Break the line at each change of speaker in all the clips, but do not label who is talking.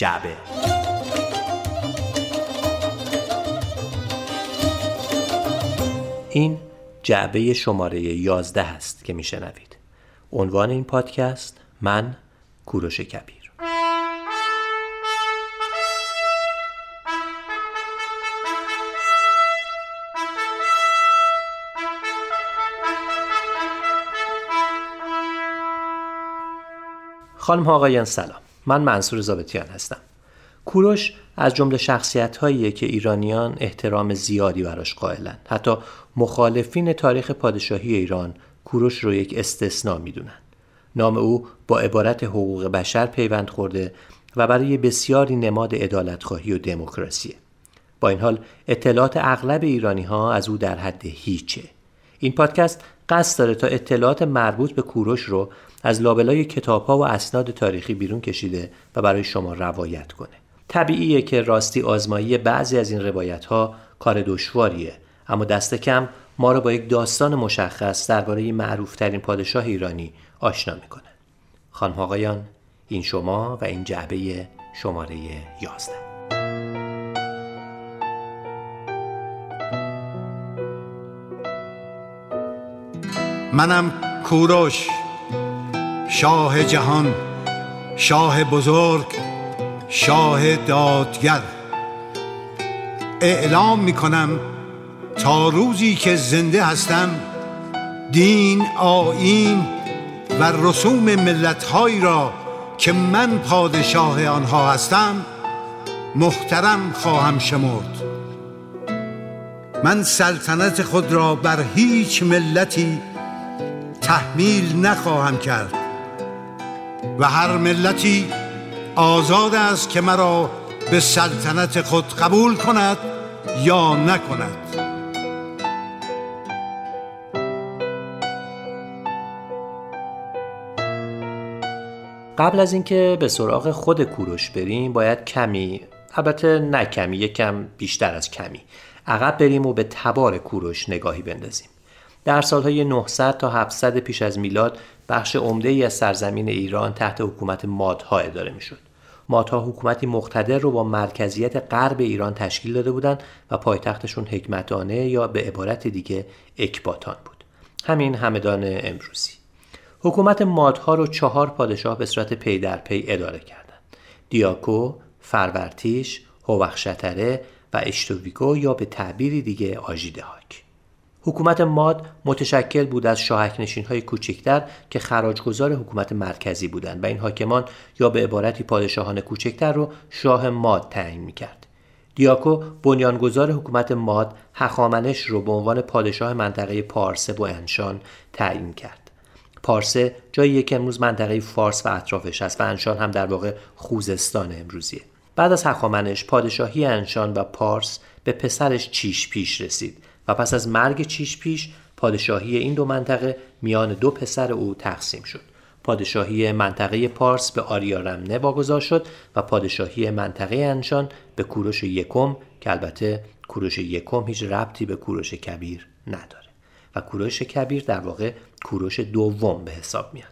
جعبه. این جعبه شماره 11 است که میشنوید. عنوان این پادکست من کوروش کبیر. خانم آقایان سلام. من منصور زابتیان هستم. کوروش از جمله شخصیت هایی که ایرانیان احترام زیادی براش قائلن. حتی مخالفین تاریخ پادشاهی ایران کوروش رو یک استثنا می‌دونن. نام او با عبارت حقوق بشر پیوند خورده و برای بسیاری نماد عدالتخواهی و دموکراسیه. با این حال اطلاعات اغلب ایرانی ها از او در حد هیچه. این پادکست قصد داره تا اطلاعات مربوط به کوروش رو از لابلای کتاب ها و اسناد تاریخی بیرون کشیده و برای شما روایت کنه. طبیعیه که راستی آزمایی بعضی از این روایت ها کار دشواریه اما دست کم ما رو با یک داستان مشخص درباره معروفترین پادشاه ایرانی آشنا می‌کنه. خانم آقایان این شما و این جعبه شماره 11
منم کوروش. شاه جهان شاه بزرگ شاه دادگر. اعلام می‌کنم تا روزی که زنده هستم دین آین و رسوم ملتهایی را که من پادشاه آنها هستم محترم خواهم شمرد. من سلطنت خود را بر هیچ ملتی تحمیل نخواهم کرد. و هر ملتی آزاد است که مرا به سلطنت خود قبول کند یا نکند.
قبل از اینکه به سراغ خود کوروش بریم باید کمی البته نه کمی یکم بیشتر از کمی عقب بریم و به تبار کوروش نگاهی بندازیم. در سالهای 900 تا 700 پیش از میلاد بخش عمده ای از سرزمین ایران تحت حکومت مادها اداره می‌شد. مادها حکومتی مقتدر رو با مرکزیت غرب ایران تشکیل داده بودند و پایتختشون حکمتانه یا به عبارت دیگه اکباتان بود. همین همدان امروزی. حکومت مادها رو چهار پادشاه به صورت پی در پی اداره کردند. دیاکو، فرورتیش، هوخشتره و اشتویگو یا به تعبیری دیگه آژیده هاک. حکومت ماد متشکل بود از شاهک نشین های کوچکتر که خراجگزار حکومت مرکزی بودند و این حاکمان یا به عبارتی پادشاهان کوچکتر رو شاه ماد تعیین می‌کرد. دیاکو بنیانگذار حکومت ماد هخامنش رو به عنوان پادشاه منطقه پارسه و انشان تعیین کرد. پارسه جایی که امروز منطقه فارس و اطرافش است و انشان هم در واقع خوزستان امروزیه. بعد از هخامنش پادشاهی انشان و پارس به پسرش چیش پیش رسید و پس از مرگ چیش پیش پادشاهی این دو منطقه میان دو پسر او تقسیم شد. پادشاهی منطقه پارس به آریارمنه واگذار شد و پادشاهی منطقه انشان به کوروش یکم که البته کوروش یکم هیچ ربطی به کوروش کبیر نداره و کوروش کبیر در واقع کوروش دوم به حساب میاد.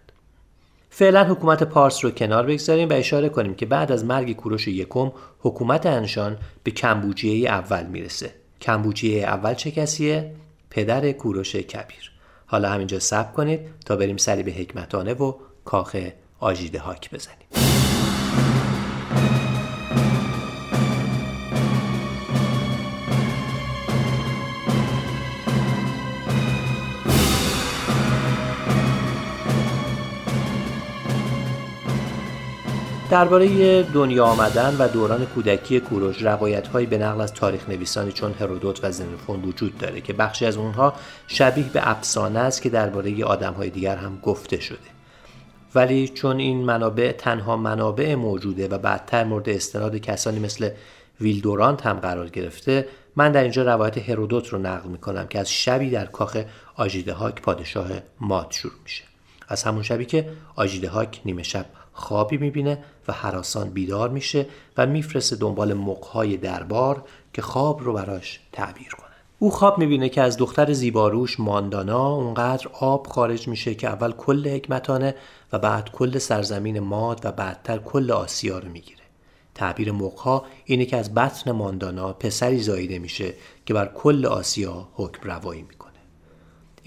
فعلا حکومت پارس رو کنار بگذاریم و اشاره کنیم که بعد از مرگ کوروش یکم حکومت انشان به کمبوجیه اول می‌رسه کمبوجیه اول چه کسیه؟ پدر کوروش کبیر حالا همینجا سب کنید تا بریم سری به حکمتانه و کاخ آژیده هاک بزنیم درباره دنیا آمدن و دوران کودکی کوروش روایتهایی به نقل از تاریخ نویسانی چون هرودوت و زنوفون وجود داره که بخشی از اونها شبیه به افسانه است که درباره آدمهای دیگر هم گفته شده. ولی چون این منابع تنها منابع موجوده و بعدتر مورد استناد کسانی مثل ویلدورانت هم قرار گرفته من در اینجا روایت هرودوت رو نقل می‌کنم که از شبی در کاخ آژیده هاک پادشاه ماد شروع میشه. از همون شبی که آژیده هاک نیمه شب خوابی می‌بینه و حراسان بیدار میشه و میفرسته دنبال مقهای دربار که خواب رو براش تعبیر کنه. او خواب می‌بینه که از دختر زیباروش ماندانا اونقدر آب خارج میشه که اول کل حکمتانه و بعد کل سرزمین ماد و بعدتر کل آسیا رو می‌گیره. تعبیر مقها اینه که از بطن ماندانا پسری زاییده میشه که بر کل آسیا حکم روایی می‌کنه.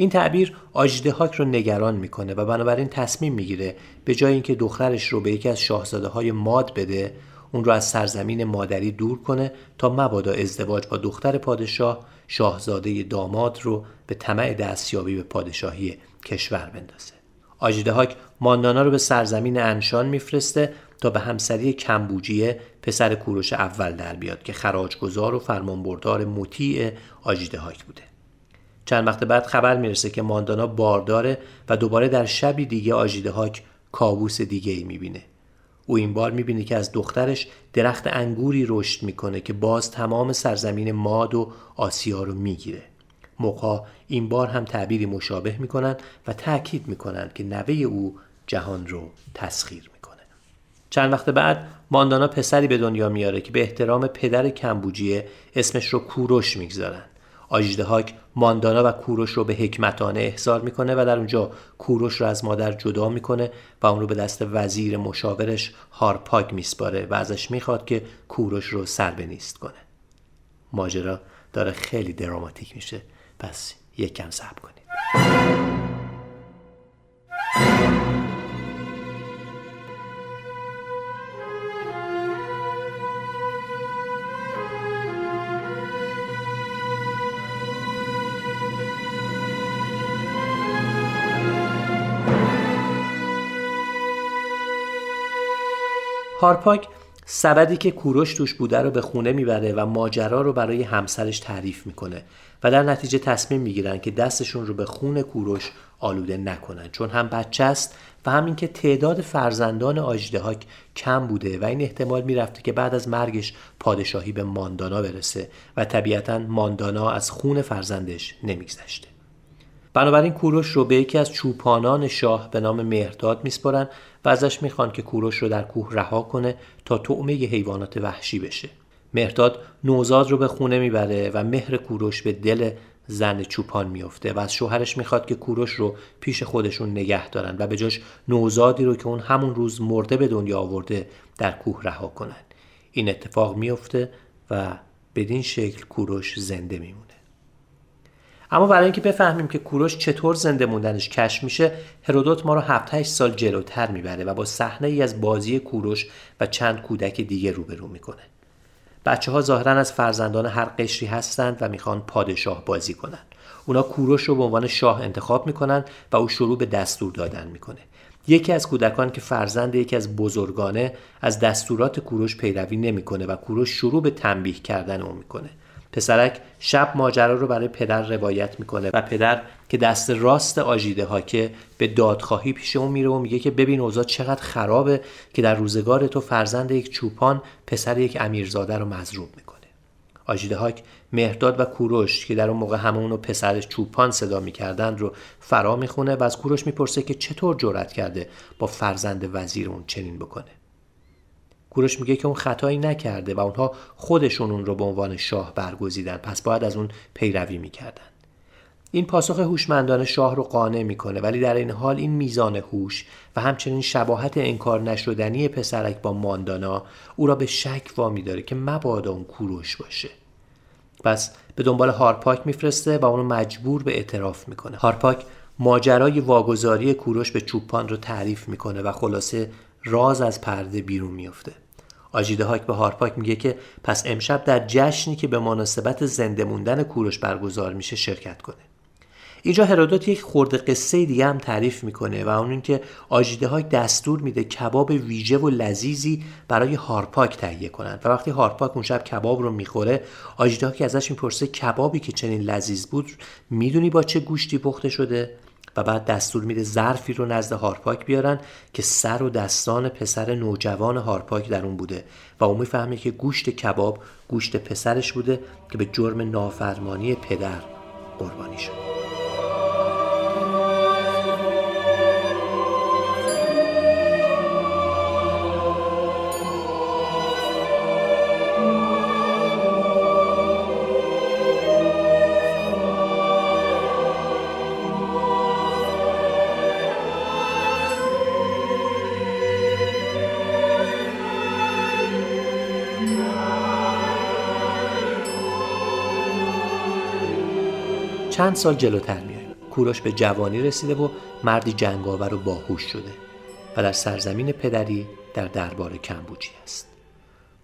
این تعبیر آجدهاک رو نگران می‌کنه و بنابراین تصمیم می‌گیره به جای اینکه دخترش رو به یکی از شاهزاده های ماد بده اون رو از سرزمین مادری دور کنه تا مبادا ازدواج با دختر پادشاه شاهزاده داماد رو به طمع دستیابی به پادشاهی کشور بندازه. آجدهاک ماندانا رو به سرزمین انشان میفرسته تا به همسری کمبوجیه پسر کوروش اول در بیاد که خراجگزار و فرمانبردار مطیع آجدهاک بوده. چند وقت بعد خبر می‌رسه که ماندانا بارداره و دوباره در شبی دیگه آجدهاک کابوس دیگه ای می‌بینه. او این بار می‌بینه که از دخترش درخت انگوری رشد می‌کنه که باز تمام سرزمین ماد و آسیا رو می‌گیره. موقع این بار هم تعبیری مشابه می‌کنن و تاکید می‌کنن که نوه او جهان رو تسخیر می‌کنه. چند وقت بعد ماندانا پسری به دنیا میاره که به احترام پدر کمبوجیه اسمش رو کوروش می‌گذارن. آجدهاک ماندانا و کوروش رو به حکمتانه احضار می‌کنه و در اونجا کوروش رو از مادر جدا می‌کنه و اون رو به دست وزیر مشاورش هارپاک میسپاره و ازش می‌خواد که کوروش رو سر بنیست کنه. ماجرا داره خیلی دراماتیک میشه. پس یک کم صبر کنید. هارپاک سبدی که کوروش توش بوده رو به خونه می‌بره و ماجرا رو برای همسرش تعریف می‌کنه و در نتیجه تصمیم می‌گیرن که دستشون رو به خون کوروش آلوده نکنن. چون هم بچه است و همین که تعداد فرزندان آجدهاک کم بوده و این احتمال می‌رفته که بعد از مرگش پادشاهی به ماندانا برسه و طبیعتا ماندانا از خون فرزندش نمیگذشته. بنابراین کوروش رو به یکی از چوپانان شاه به نام مهرداد میسپارن و ازش می‌خوان که کوروش رو در کوه رها کنه تا طعمه حیوانات وحشی بشه. مهرداد نوزاد رو به خونه می‌بره و مهر کوروش به دل زن چوپان میفته و از شوهرش می‌خواد که کوروش رو پیش خودشون نگه دارن و به جاش نوزادی رو که اون همون روز مرده به دنیا آورده در کوه رها کنن. این اتفاق میفته و بدین شکل کوروش زنده میمونه. اما برای اینکه بفهمیم که کوروش چطور زنده موندنش کشف میشه هرودوت ما رو 7 8 سال جلوتر می‌بره و با صحنه ای از بازی کوروش و چند کودک دیگه روبرو می‌کنه. بچه ها ظاهرا از فرزندان هر قشری هستند و می‌خوان پادشاه بازی کنند اونا کوروش رو به عنوان شاه انتخاب می‌کنن و او شروع به دستور دادن می‌کنه. یکی از کودکان که فرزند یکی از بزرگانه از دستورات کوروش پیروی نمی‌کنه و کوروش شروع به تنبیه کردن او می‌کنه. پسرک شب ماجرا رو برای پدر روایت می‌کنه و پدر که دست راست آژیده ها که به دادخواهی پیش اون میره و میگه که ببین اوضاع چقدر خرابه که در روزگار تو فرزند یک چوپان پسر یک امیرزاده رو مضروب می‌کنه. آژیده هاک مهرداد و کوروش که در اون موقع همون و پسرش چوپان صدا می‌کردن رو فرا می‌خونه و از کوروش می‌پرسه که چطور جرأت کرده با فرزند وزیر اون چنین بکنه. کوروش میگه که اون خطایی نکرده و اونها خودشون اون رو به عنوان شاه برگزیدن. پس باید از اون پیروی می‌کردن. این پاسخ هوشمندانه شاه رو قانع می‌کنه ولی در این حال این میزان هوش و همچنین شباهت انکار نشدنی پسرک با ماندانا او را به شک وامی داره که مبادا اون کوروش باشه. پس به دنبال هارپاک میفرسته و اونو مجبور به اعتراف می‌کنه. هارپاک ماجرای واگذاری کوروش به چوپان رو تعریف می‌کنه و خلاصه راز از پرده بیرون میفته آجیده هاک به هارپاک میگه که پس امشب در جشنی که به مناسبت زنده موندن کوروش برگزار میشه شرکت کنه. اینجا هرودوت یک خورده قصه دیگه هم تعریف می‌کنه و اون اینکه آجیده هاک دستور میده کباب ویژه و لذیذی برای هارپاک تهیه کنند و وقتی هارپاک اون شب کباب رو می‌خوره آجیده هاک ازش می‌پرسه کبابی که چنین لذیذ بود می‌دونی با چه گوشتی پخته شده؟ و بعد دستور میده ظرفی رو نزد هارپاک بیارن که سر و دستان پسر نوجوان هارپاک در اون بوده. و اون می‌فهمه که گوشت کباب گوشت پسرش بوده که به جرم نافرمانی پدر قربانی شد. چند سال جلوتر میایم. کوروش به جوانی رسیده و مردی جنگاور و باهوش شده و در سرزمین پدری در دربار کمبوجی است.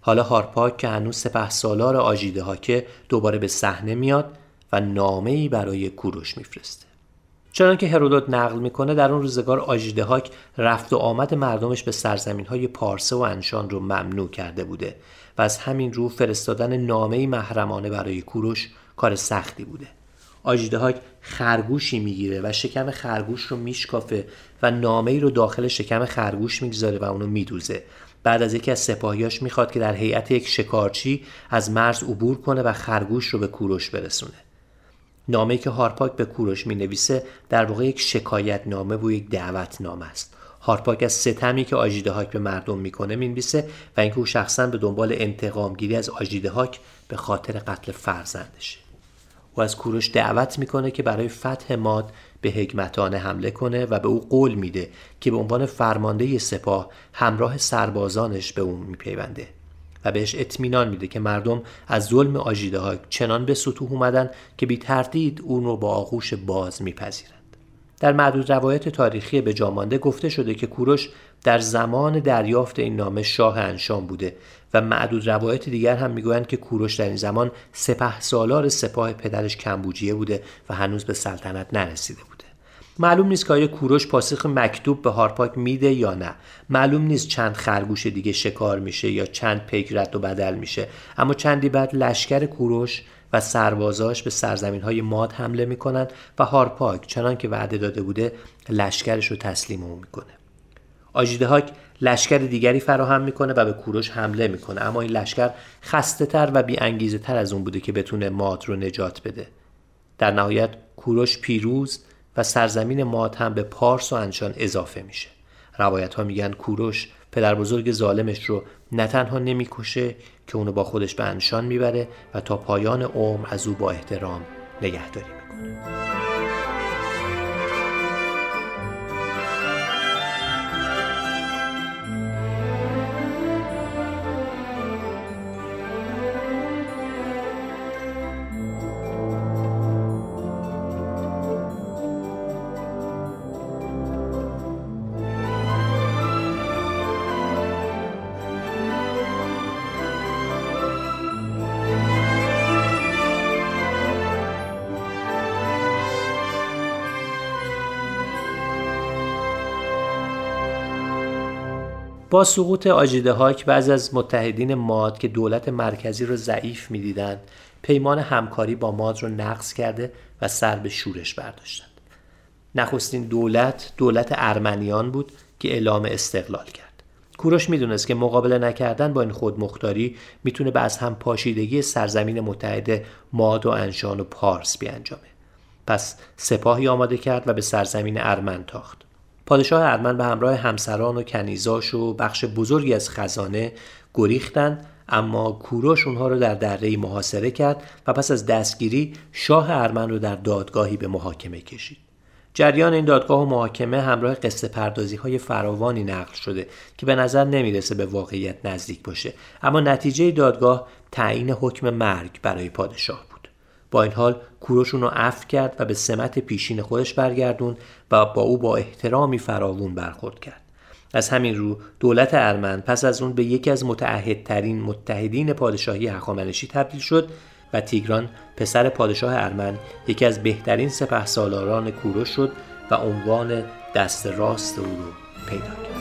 حالا هارپاک که هنوز سپه سالار آجیده ها که دوباره به صحنه میاد و نامه ای برای کوروش میفرسته. چنانکه هرودوت نقل می‌کنه در اون روزگار آجیده هاک رفت و آمد مردمش به سرزمین های پارسه و انشان رو ممنوع کرده بوده و از همین رو فرستادن نامه محرمانه برای کوروش کار سختی بوده. آجیده هاک خرگوشی می‌گیره و شکم خرگوش رو میشکافه و نامه ای رو داخل شکم خرگوش می‌گذاره و اونو میدوزه. بعد از یکی از سپاهیاش می‌خواد که در هیئت یک شکارچی از مرز عبور کنه و خرگوش رو به کوروش برسونه. نامه که هارپاک به کوروش می نویسه در واقع یک شکایت نامه و یک دعوت نامه است. هارپاک از ستمی که آجیده هاک به مردم می‌کنه می‌نویسه و اینکه او شخصا به دنبال انتقام گیری از آجیده هاک به خاطر قتل فرزندشه. او از کوروش دعوت می‌کنه که برای فتح ماد به حکمتانه حمله کنه و به او قول میده که به عنوان فرمانده سپاه همراه سربازانش به او میپیونده. و بهش اطمینان میده که مردم از ظلم آجیده ها چنان به سطوح اومدن که بی تردید اون رو با آغوش باز میپذیرند. در معدود روایت تاریخی به جامانده گفته شده که کوروش در زمان دریافت این نامه شاه انشام بوده و معدود روایت دیگر هم می‌گویند که کوروش در این زمان سپه سالار سپاه پدرش کمبوجیه بوده و هنوز به سلطنت نرسیده بوده. معلوم نیست که آیا کوروش پاسخ مکتوب به هارپاک میده یا نه. معلوم نیست چند خرگوش دیگه شکار میشه یا چند پیک رد و بدل میشه. اما چندی بعد لشکر کوروش و سربازاش به سرزمین های ماد حمله می‌کنن و هارپاک چنان که وعده داده بوده لشکرش رو تسلیم اون می‌کنه. آجیده هاک لشکر دیگری فراهم می‌کنه و به کوروش حمله می‌کنه. اما این لشکر خسته تر و بی انگیزه تر از اون بوده که بتونه ماد رو نجات بده. در نهایت کوروش پیروز و سرزمین ماد هم به پارس و انشان اضافه میشه. روایت ها میگن کوروش پدر بزرگ ظالمش رو نه تنها نمی‌کشه که اونو با خودش به انشان می‌بره و تا پایان عمر از او با احترام نگهداری می‌کنه. با سقوط آجیده هاک بعض از متحدین ماد که دولت مرکزی رو ضعیف می‌دیدند پیمان همکاری با ماد رو نقض کرده و سر به شورش برداشتند. نخستین دولت دولت ارمنیان بود که اعلام استقلال کرد. کوروش می‌دونست که مقابله نکردن با این خودمختاری می‌تونه به از هم پاشیدگی سرزمین متحد ماد و انشان و پارس بیانجامه. پس سپاهی آماده کرد و به سرزمین ارمن تاخت. پادشاه ارمن به همراه همسران و کنیزاش و بخش بزرگی از خزانه گریختند اما کوروش اونها رو در دره محاصره کرد و پس از دستگیری شاه ارمن رو در دادگاهی به محاکمه کشید. جریان این دادگاه و محاکمه همراه قصه پردازی های فراوانی نقل شده که به نظر نمی‌رسه به واقعیت نزدیک باشه اما نتیجه دادگاه تعیین حکم مرگ برای پادشاه با این حال کوروش اون رو عفو کرد و به سمت پیشین خودش برگردون و با او با احترامی فراوون برخورد کرد. از همین رو دولت ارمن پس از اون به یکی از متعهدترین متحدین پادشاهی هخامنشی تبدیل شد و تیگران پسر پادشاه ارمن یکی از بهترین سپه سالاران کوروش شد و عنوان دست راست او رو پیدا کرد.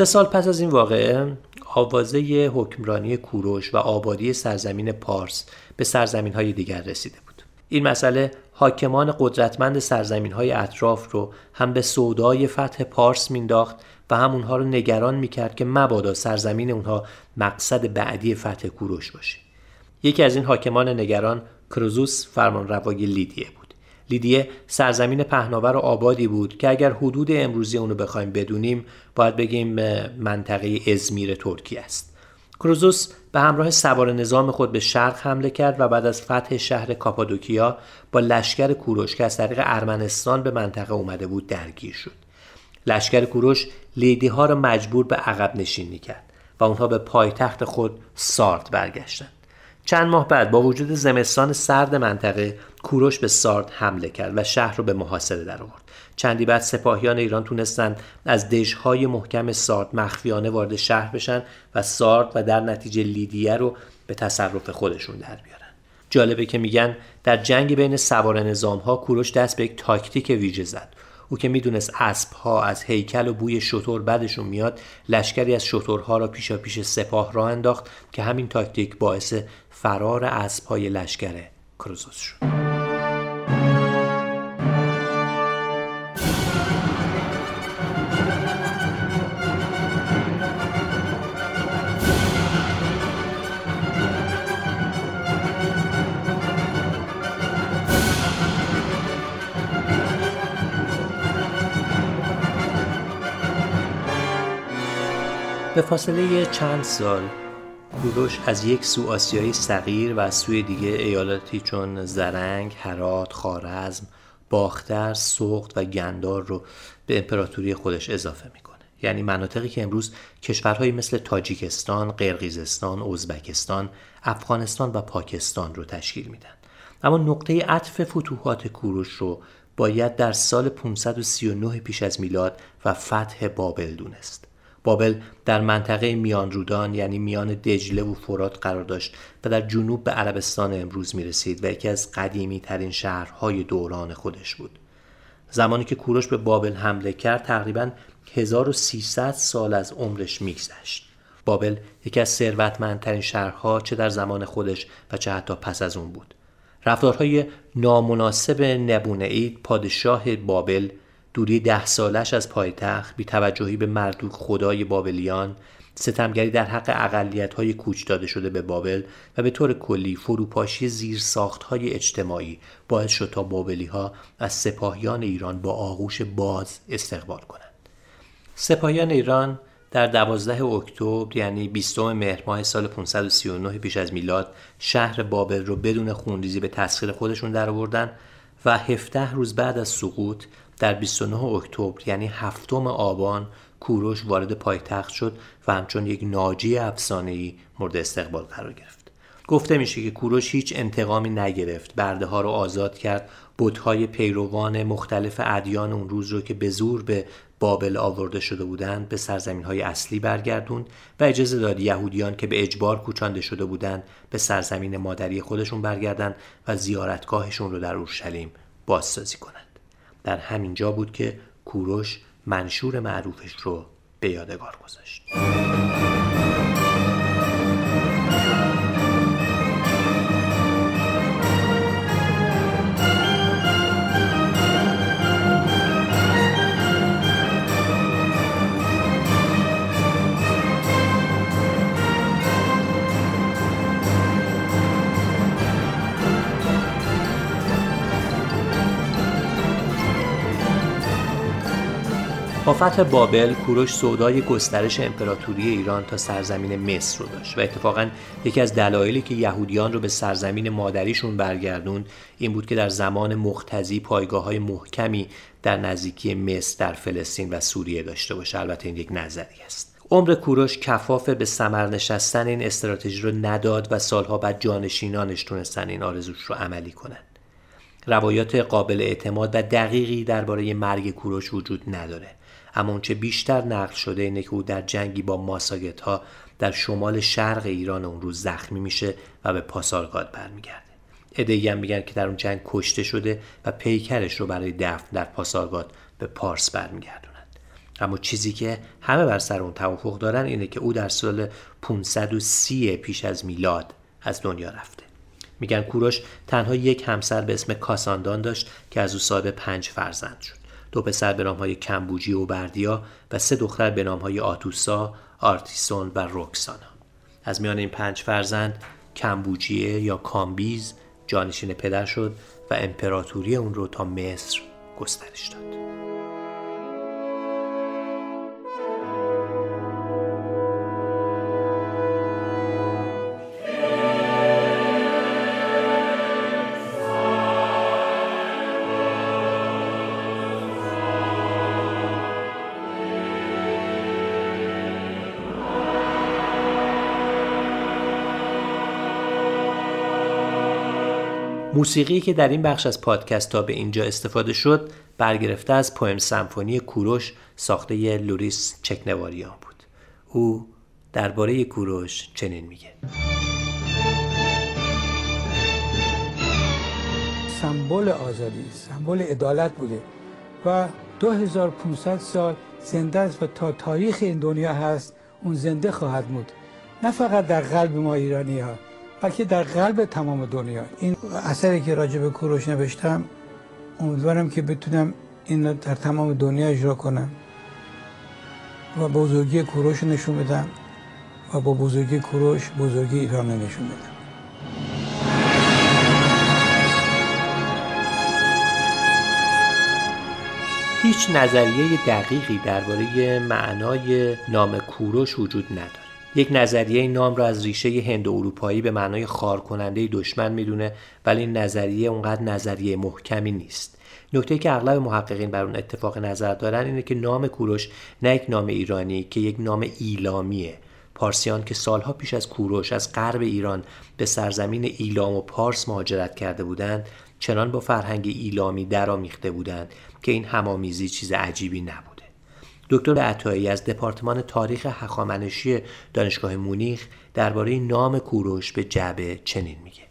سه سال پس از این واقعه آوازه حکمرانی کوروش و آبادی سرزمین پارس به سرزمین های دیگر رسیده بود. این مسئله حاکمان قدرتمند سرزمین های اطراف رو هم به سودای فتح پارس مینداخت و هم اونها رو نگران می‌کرد که مبادا سرزمین اونها مقصد بعدی فتح کوروش باشه. یکی از این حاکمان نگران کروزوس روای لیدیه بود. لیدیه سرزمین پهناور و آبادی بود که اگر حدود امروزی اونو بخوایم بدونیم باید بگیم منطقه ازمیر ترکیه است. کروزوس به همراه سوار نظام خود به شرق حمله کرد و بعد از فتح شهر کاپادوکیا با لشکر کوروش که از طریق ارمنستان به منطقه اومده بود درگیر شد. لشکر کوروش لیدی ها را مجبور به عقب نشینی کرد و اونها به پایتخت خود سارد برگشتند. چند ماه بعد با وجود زمستان سرد منطقه کوروش به سارد حمله کرد و شهر رو به محاصره درآورد چندی بعد سپاهیان ایران تونستند از دژهای محکم سارد مخفیانه وارد شهر بشن و سارد و در نتیجه لیدیه رو به تصرف خودشون در بیارن. جالبه که میگن در جنگ بین سوار نظام ها کوروش دست به یک تاکتیک ویژه زد. او که می‌دونست اسب ها از هیکل و بوی شطور بدشون میاد لشکری از شطورها را پیشا پیش سپاه را انداخت که همین تاکتیک باعث فرار اسب های لشکر کروزوس شد. به فاصله چند سال کوروش از یک سو آسیایی صغیر و از سوی دیگه ایالتی چون زرنگ، هرات، خارزم، باختر، سوخت و گندار رو به امپراتوری خودش اضافه می‌کنه. یعنی مناطقی که امروز کشورهایی مثل تاجیکستان، قرقیزستان، ازبکستان، افغانستان و پاکستان رو تشکیل میدن. اما نقطه عطف فتوحات کوروش رو باید در سال 539 پیش از میلاد و فتح بابل دونست. بابل در منطقه میان رودان یعنی میان دجله و فرات قرار داشت و در جنوب به عربستان امروز می رسید و یکی از قدیمی ترین شهرهای دوران خودش بود. زمانی که کوروش به بابل حمله کرد تقریبا 1300 سال از عمرش میگذشت. بابل یکی از ثروتمندترین شهرها چه در زمان خودش و چه حتی پس از اون بود. رفتارهای نامناسب نبونه پادشاه بابل دوری ده سالش از پایتخت بی توجهی به مردوک خدای بابلیان ستمگری در حق اقلیت های کوچ داده شده به بابل و به طور کلی فروپاشی زیر ساخت های اجتماعی باعث شد تا بابلی ها از سپاهیان ایران با آغوش باز استقبال کنند. سپاهیان ایران در 12 اکتبر یعنی 20 مهر ماه سال 539 پیش از میلاد شهر بابل رو بدون خونریزی به تسخیر خودشون درآوردن و 17 روز بعد از سقوط در 29 اکتبر یعنی هفتم آبان کوروش وارد پایتخت شد و همچون یک ناجی افسانه‌ای مورد استقبال قرار گرفت. گفته میشه که کوروش هیچ انتقامی نگرفت، برده ها رو آزاد کرد، بت‌های پیروان مختلف ادیان اون روز رو که به زور به بابل آورده شده بودند به سرزمین های اصلی برگردوند و اجازه داد یهودیان که به اجبار کوچانده شده بودند به سرزمین مادری خودشون برگردند و زیارتگاهشون رو در اورشلیم بازسازی کنند. در همین جا بود که کوروش منشور معروفش رو به یادگار گذاشت. با فتح بابل کوروش سودای گسترش امپراتوری ایران تا سرزمین مصر رو داشت و اتفاقا یکی از دلایلی که یهودیان رو به سرزمین مادریشون برگردوند این بود که در زمان مختزی پایگاه های محکمی در نزدیکی مصر در فلسطین و سوریه داشته باشه. البته این یک نظری است. عمر کوروش کفاف به سمر نشستن این استراتژی رو نداد و سالها بعد جانشینانش تونستن این آرزوش رو عملی کنند روایات قابل اعتماد و دقیقی درباره مرگ کوروش وجود نداره. اما اونچه بیشتر نقل شده اینه که او در جنگی با ماساگت ها در شمال شرق ایران اون روز زخمی میشه و به پاسارگاد برمیگرده. ادهی هم میگن که در اون جنگ کشته شده و پیکرش رو برای دفن در پاسارگاد به پارس برمیگردونند. اما چیزی که همه بر سر اون توافق دارن اینه که او در سال 530 پیش از میلاد از دنیا رفته. میگن کوروش تنها یک همسر به اسم کاساندان داشت که از او صاحب پنج فرزند شد. دو پسر به نامهای کمبوجیه و بردیا و سه دختر به نامهای آتوسا، آرتیسون و روکسانا از میان این پنج فرزند کمبوجیه یا کامبیز جانشین پدر شد و امپراتوری اون رو تا مصر گسترش داد. موسیقی که در این بخش از پادکست تا به اینجا استفاده شد برگرفته از پویم سمفونی کوروش ساخته لوریس چکنواریان بود. او درباره کوروش چنین میگه.
سمبل آزادی سمبل عدالت بوده و 2500 سال زنده است و تا تاریخ این دنیا هست اون زنده خواهد بود نه فقط در قلب ما ایرانی ها بلکه در قلب تمام دنیا. این اثری که راجع به کوروش نوشتم امیدوارم که بتونم این در تمام دنیا اجرا کنم و بزرگی کوروش نشون بدم و با بزرگی کوروش بزرگی ایران نشون بدم.
هیچ نظریه دقیقی درباره معنای نام کوروش وجود نداره یک نظریه این نام را از ریشه هند اروپایی به معنای خار کننده دشمن می‌دونه ولی این نظریه اونقدر نظریه محکمی نیست. نکته که اغلب محققین بر اون اتفاق نظر دارن اینه که نام کوروش نه یک نام ایرانی که یک نام ایلامیه. پارسیان که سالها پیش از کوروش از غرب ایران به سرزمین ایلام و پارس مهاجرت کرده بودند چنان با فرهنگ ایلامی درآمیخته بودند که این همامیزی چیز عجیبی نبود. دکتر عطایی از دپارتمان تاریخ هخامنشی دانشگاه مونیخ درباره نام کوروش به جعبه چنین میگه.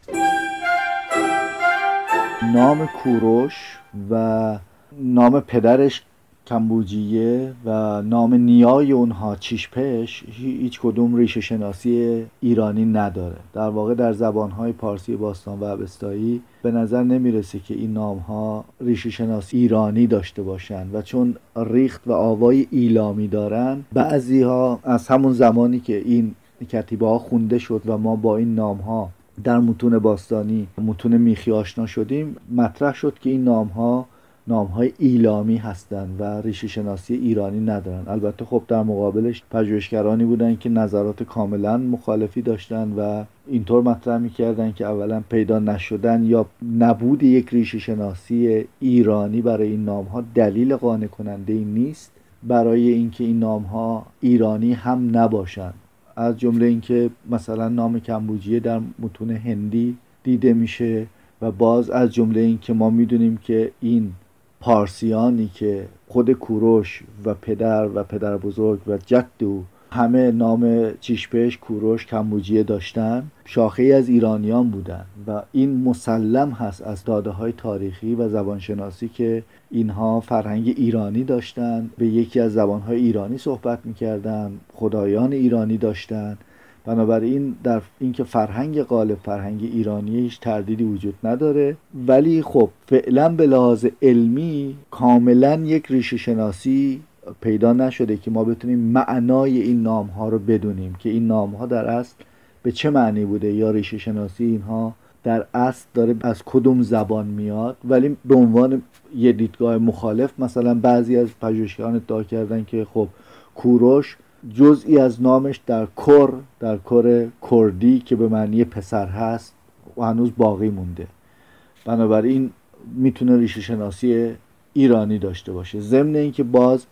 نام کوروش و نام پدرش کمبوجیه و نام نیای اونها چیشپش هیچ کدوم ریشه شناسی ایرانی نداره. در واقع در زبانهای پارسی باستان و عبستایی به نظر نمی‌رسه که این نام ها ریشه شناسی ایرانی داشته باشند و چون ریخت و آوای ایلامی دارن بعضی ها از همون زمانی که این کتیبه ها خونده شد و ما با این نام ها در متون باستانی متون میخی آشنا شدیم مطرح شد که این نام ها نام های ایلامی هستند و ریشه شناسی ایرانی ندارن البته خب در مقابلش پژوهشگرانی بودن که نظرات کاملا مخالفی داشتن و اینطور مطرح می‌کردن که اولا پیدا نشدن یا نبود یک ریشه شناسی ایرانی برای این نام ها دلیل قانع کننده ای نیست. برای اینکه این نام ها ایرانی هم نباشند. از جمله اینکه مثلا نام کمبوجیه در متون هندی دیده میشه و باز از جمله اینکه ما می‌دونیم که این پارسیانی که خود کوروش و پدر و پدر بزرگ و جدو همه نام چیشپش کوروش کمبوجیه داشتن شاخه از ایرانیان بودن و این مسلم هست از داده های تاریخی و زبانشناسی که اینها فرهنگ ایرانی داشتن به یکی از زبانهای ایرانی صحبت می‌کردن خدایان ایرانی داشتن. بنابراین در اینکه فرهنگ غالب فرهنگ ایرانی هیچ تردیدی وجود نداره. ولی خب فعلا به لحاظ علمی کاملا یک ریشه شناسی پیدا نشده که ما بتونیم معنای این نام ها رو بدونیم که این نام ها در اصل به چه معنی بوده یا ریشه شناسی اینها در اصل داره از کدوم زبان میاد. ولی به عنوان یه دیدگاه مخالف مثلا بعضی از پژوهشگران ادعا کردن که خب کوروش جزئی از نامش در کر در کر کردی که به معنی پسر هست و هنوز باقی مونده. بنابراین می‌تونه ریشه شناسی ایرانی داشته باشه. ضمن اینکه باز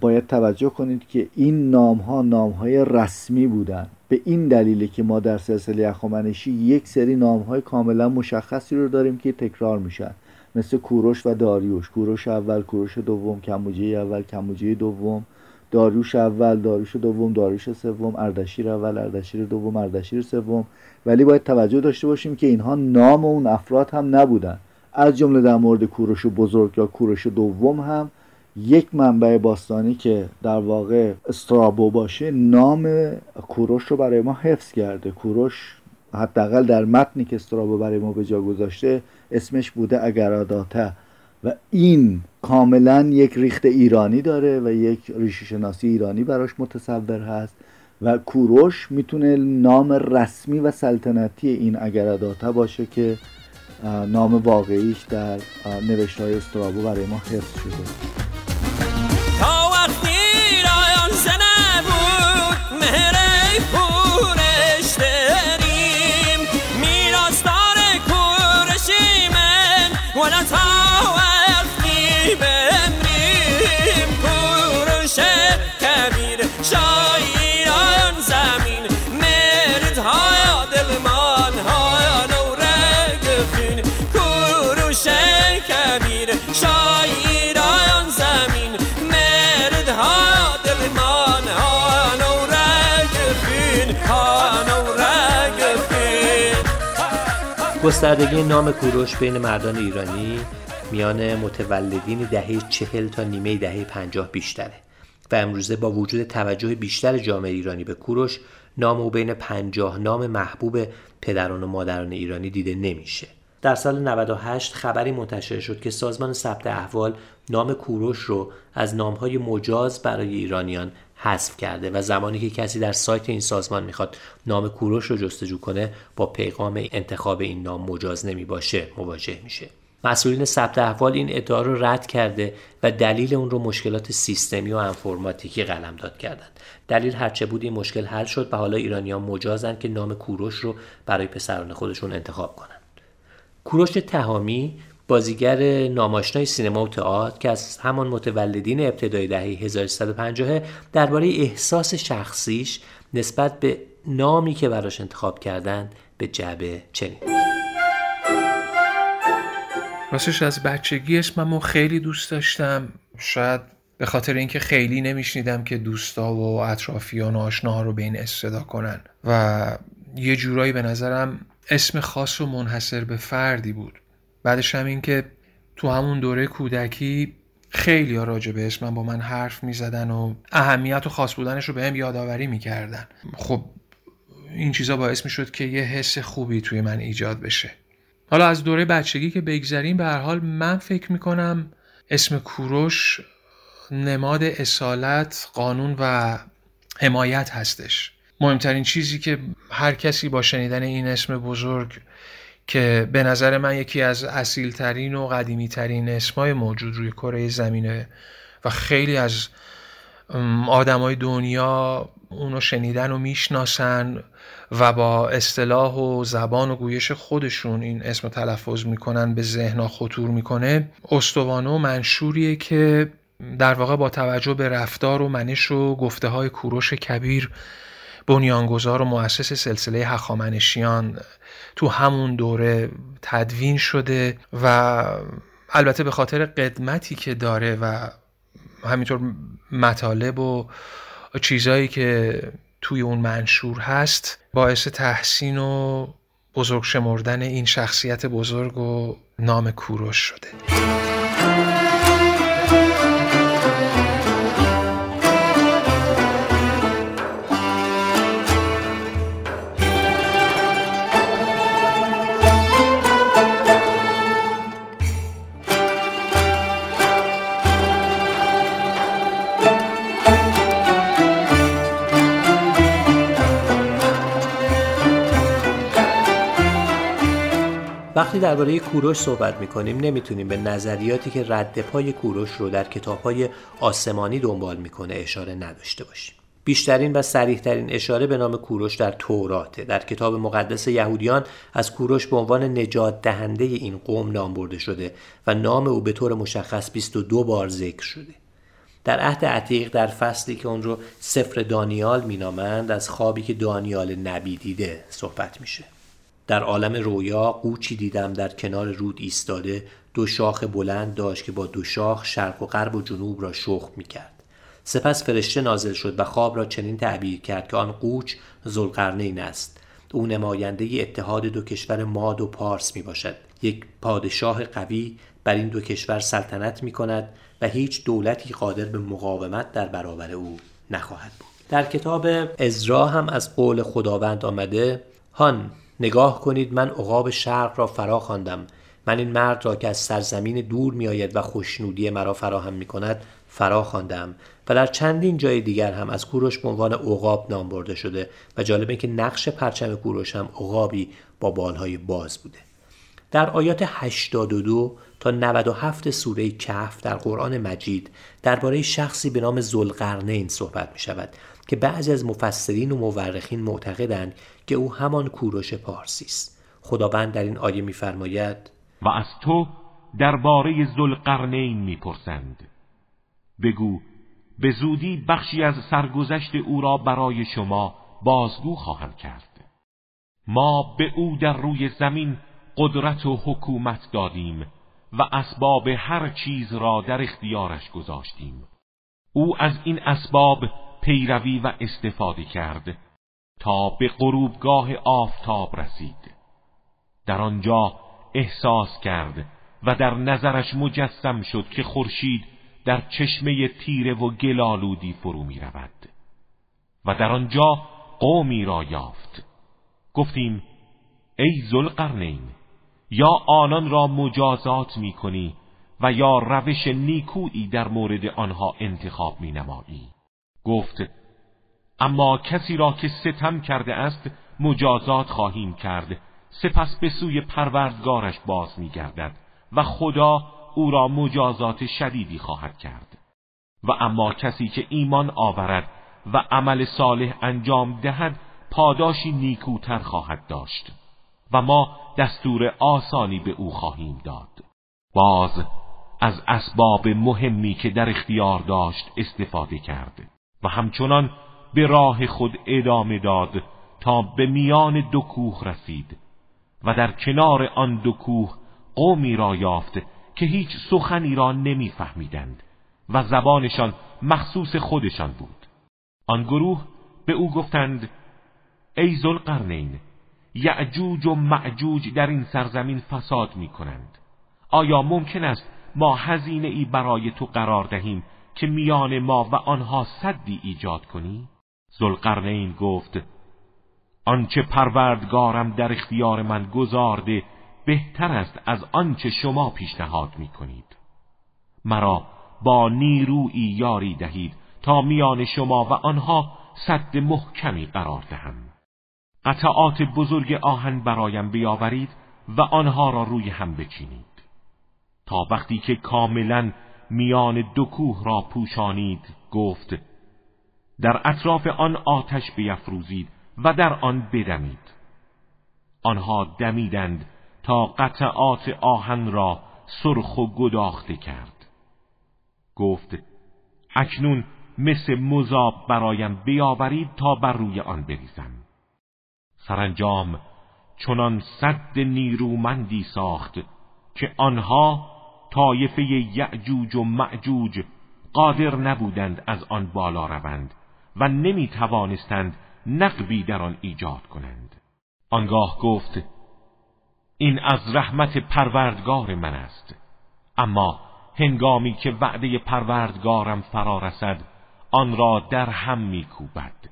باید توجه کنید که این نام ها نام های رسمی بودن. به این دلیل که ما در سلسله اخوامنشی یک سری نام های کاملا مشخصی رو داریم که تکرار میشن. مثل کوروش و داریوش. کوروش اول کوروش دوم کموجی اول کموجی دوم. داریوش اول داریوش دوم داریوش سوم اردشیر اول اردشیر دوم اردشیر سوم. ولی باید توجه داشته باشیم که اینها نام اون افراد هم نبودن. از جمله در مورد کوروش بزرگ یا کوروش دوم هم یک منبع باستانی که در واقع استرابو باشه نام کوروش رو برای ما حفظ کرده. کوروش حداقل در متنی که استرابو برای ما به جا گذاشته اسمش بوده اگراداته. و این کاملا یک ریخت ایرانی داره و یک ریشه شناسی ایرانی براش متصور هست و کوروش می‌تونه نام رسمی و سلطنتی این اگراداته باشه که نام واقعیش در نوشته های استرابو برای ما حفظ شده.
گستردگی نام کوروش بین مردان ایرانی میان متولدین دهه چهل تا نیمه دهه پنجاه بیشتره و امروزه با وجود توجه بیشتر جامعه ایرانی به کوروش نام او بین پنجاه نام محبوب پدران و مادران ایرانی دیده نمیشه. در سال 98 خبری منتشر شد که سازمان ثبت احوال نام کوروش رو از نامهای مجاز برای ایرانیان حذف کرده و زمانی که کسی در سایت این سازمان می‌خواد نام کوروش رو جستجو کنه با پیغام انتخاب این نام مجاز نمی باشه مواجه میشه. مسئولین ثبت احوال این ادعا رو رد کرده و دلیل اون رو مشکلات سیستمی و انفرماتیکی قلمداد کردند. دلیل هرچه بود این مشکل حل شد و حالا ایرانیان مجازن که نام کوروش رو برای پسران خودشون انتخاب کنند. کوروش تهامی بازیگر ناماشنای سینما و تئاتر که از همان متولدین ابتدای دهه 1350 درباره احساس شخصیش نسبت به نامی که براش انتخاب کردند به جعبه چنین.
راستش از بچگی اسممو خیلی دوست داشتم. شاید به خاطر اینکه خیلی نمیشنیدم که دوستا و اطرافیان و آشناها رو به این استدا کنن. و یه جورایی به نظرم اسم خاص و منحصر به فردی بود. بعدش هم این که تو همون دوره کودکی خیلی ها راجع به اسمم با من حرف می زدن و اهمیت و خاص بودنش رو به یادآوری می کردن. خب این چیزا باعث می شد که یه حس خوبی توی من ایجاد بشه. حالا از دوره بچگی که بگذریم به هر حال من فکر می کنم اسم کوروش نماد اصالت قانون و حمایت هستش. مهمترین چیزی که هر کسی با شنیدن این اسم بزرگ که به نظر من یکی از اصیلترین و قدیمیترین اسمای موجود روی کره زمینه و خیلی از آدمای دنیا اونو شنیدن و می‌شناسن و با اصطلاح و زبان و گویش خودشون این اسم تلفظ می‌کنن به ذهنها خطور می‌کنه. استوانه و منشوریه که در واقع با توجه به رفتار و منش و گفته های کوروش کبیر بنیانگذار و مؤسس سلسله هخامنشیان تو همون دوره تدوین شده و البته به خاطر قدمتی که داره و همینطور مطالب و چیزهایی که توی اون منشور هست باعث تحسین و بزرگ شمردن این شخصیت بزرگ و نام کوروش شده.
وقتی درباره کوروش صحبت می‌کنیم نمی‌تونیم به نظریاتی که رد پای کوروش رو در کتابهای آسمانی دنبال می‌کنه اشاره نداشته باشیم. بیشترین و سریحترین اشاره به نام کوروش در توراته در کتاب مقدس یهودیان از کوروش به عنوان نجات دهنده این قوم نام برده شده و نام او به طور مشخص 22 بار ذکر شده. در عهد عتیق در فصلی که اون رو سفر دانیال مینامند از خوابی که دانیال نبی دیده صحبت میشه. در عالم رویا قوچی دیدم در کنار رود ایستاده دو شاخ بلند داشت که با دو شاخ شرق و غرب و جنوب را شخم می کرد. سپس فرشته نازل شد و خواب را چنین تعبیر کرد که آن قوچ زلقرنین است. او نماینده اتحاد دو کشور ماد و پارس می باشد یک پادشاه قوی بر این دو کشور سلطنت می کند و هیچ دولتی قادر به مقاومت در برابر او نخواهد بود. در کتاب ازرا هم از قول خداوند آمده هان نگاه کنید من عقاب شرق را فرا خواندم. من این مرد را که از سرزمین دور میآید و خوشنودی مرا فراهم می کند فرا خواندم و در چندین جای دیگر هم از کوروش به عنوان عقاب نام برده شده و جالبه که نقش پرچم کوروش هم عقابی با بالهای باز بوده. در آیات 82 تا 97 سوره کهف در قرآن مجید درباره شخصی به نام زلقرنین صحبت می شود که بعضی از مفسرین و مورخین معتقدند که او همان کوروش پارسی است. خداوند در این آیه میفرماید
و از تو درباره زلقرنین می‌پرسند. بگو به زودی بخشی از سرگذشت او را برای شما بازگو خواهم کرد. ما به او در روی زمین قدرت و حکومت دادیم و اسباب هر چیز را در اختیارش گذاشتیم. او از این اسباب پیروی و استفاده کرد تا به غروبگاه آفتاب رسید. در آنجا احساس کرد و در نظرش مجسم شد که خورشید در چشمه تیره و گلالودی فرو می رود. و در آنجا قومی را یافت. گفتیم ای زلقرنین یا آنان را مجازات می کنی و یا روش نیکویی در مورد آنها انتخاب می نمایی؟ گفت اما کسی را که ستم کرده است مجازات خواهیم کرد. سپس به سوی پروردگارش باز می گردد و خدا او را مجازات شدیدی خواهد کرد. و اما کسی که ایمان آورد و عمل صالح انجام دهد پاداشی نیکوتر خواهد داشت. و ما دستور آسانی به او خواهیم داد. باز از اسباب مهمی که در اختیار داشت استفاده کرد. و همچنان به راه خود ادامه داد تا به میان دو کوه رسید و در کنار آن دو کوه قومی را یافت که هیچ سخنی را نمیفهمیدند و زبانشان مخصوص خودشان بود. آن گروه به او گفتند ای ذوالقرنین یعجوج و معجوج در این سرزمین فساد می کنند آیا ممکن است ما هزینه ای برای تو قرار دهیم که میان ما و آنها صدی ایجاد کنی؟ زلقرنین گفت آنچه پروردگارم در اختیار من گذارده بهتر است از آنچه شما پیشنهاد می کنید مرا با نیرویی یاری دهید تا میان شما و آنها صد محکمی قرار دهم. قطعات بزرگ آهن برایم بیاورید و آنها را روی هم بچینید. تا وقتی که کاملا میان دو کوه را پوشانید گفت در اطراف آن آتش بیفروزید و در آن بدمید. آنها دمیدند تا قطعات آهن را سرخ و گداخته کرد. گفت اکنون مثل مذاب برایم بیاورید تا بر روی آن بریزم. سرانجام چنان صد نیرومندی ساخت که آنها طایفه یعجوج و معجوج قادر نبودند از آن بالا روند و نمی توانستند نقبی در آن ایجاد کنند. آنگاه گفت این از رحمت پروردگار من است. اما هنگامی که وعده پروردگارم فرا رسد آن را در هم میکوبد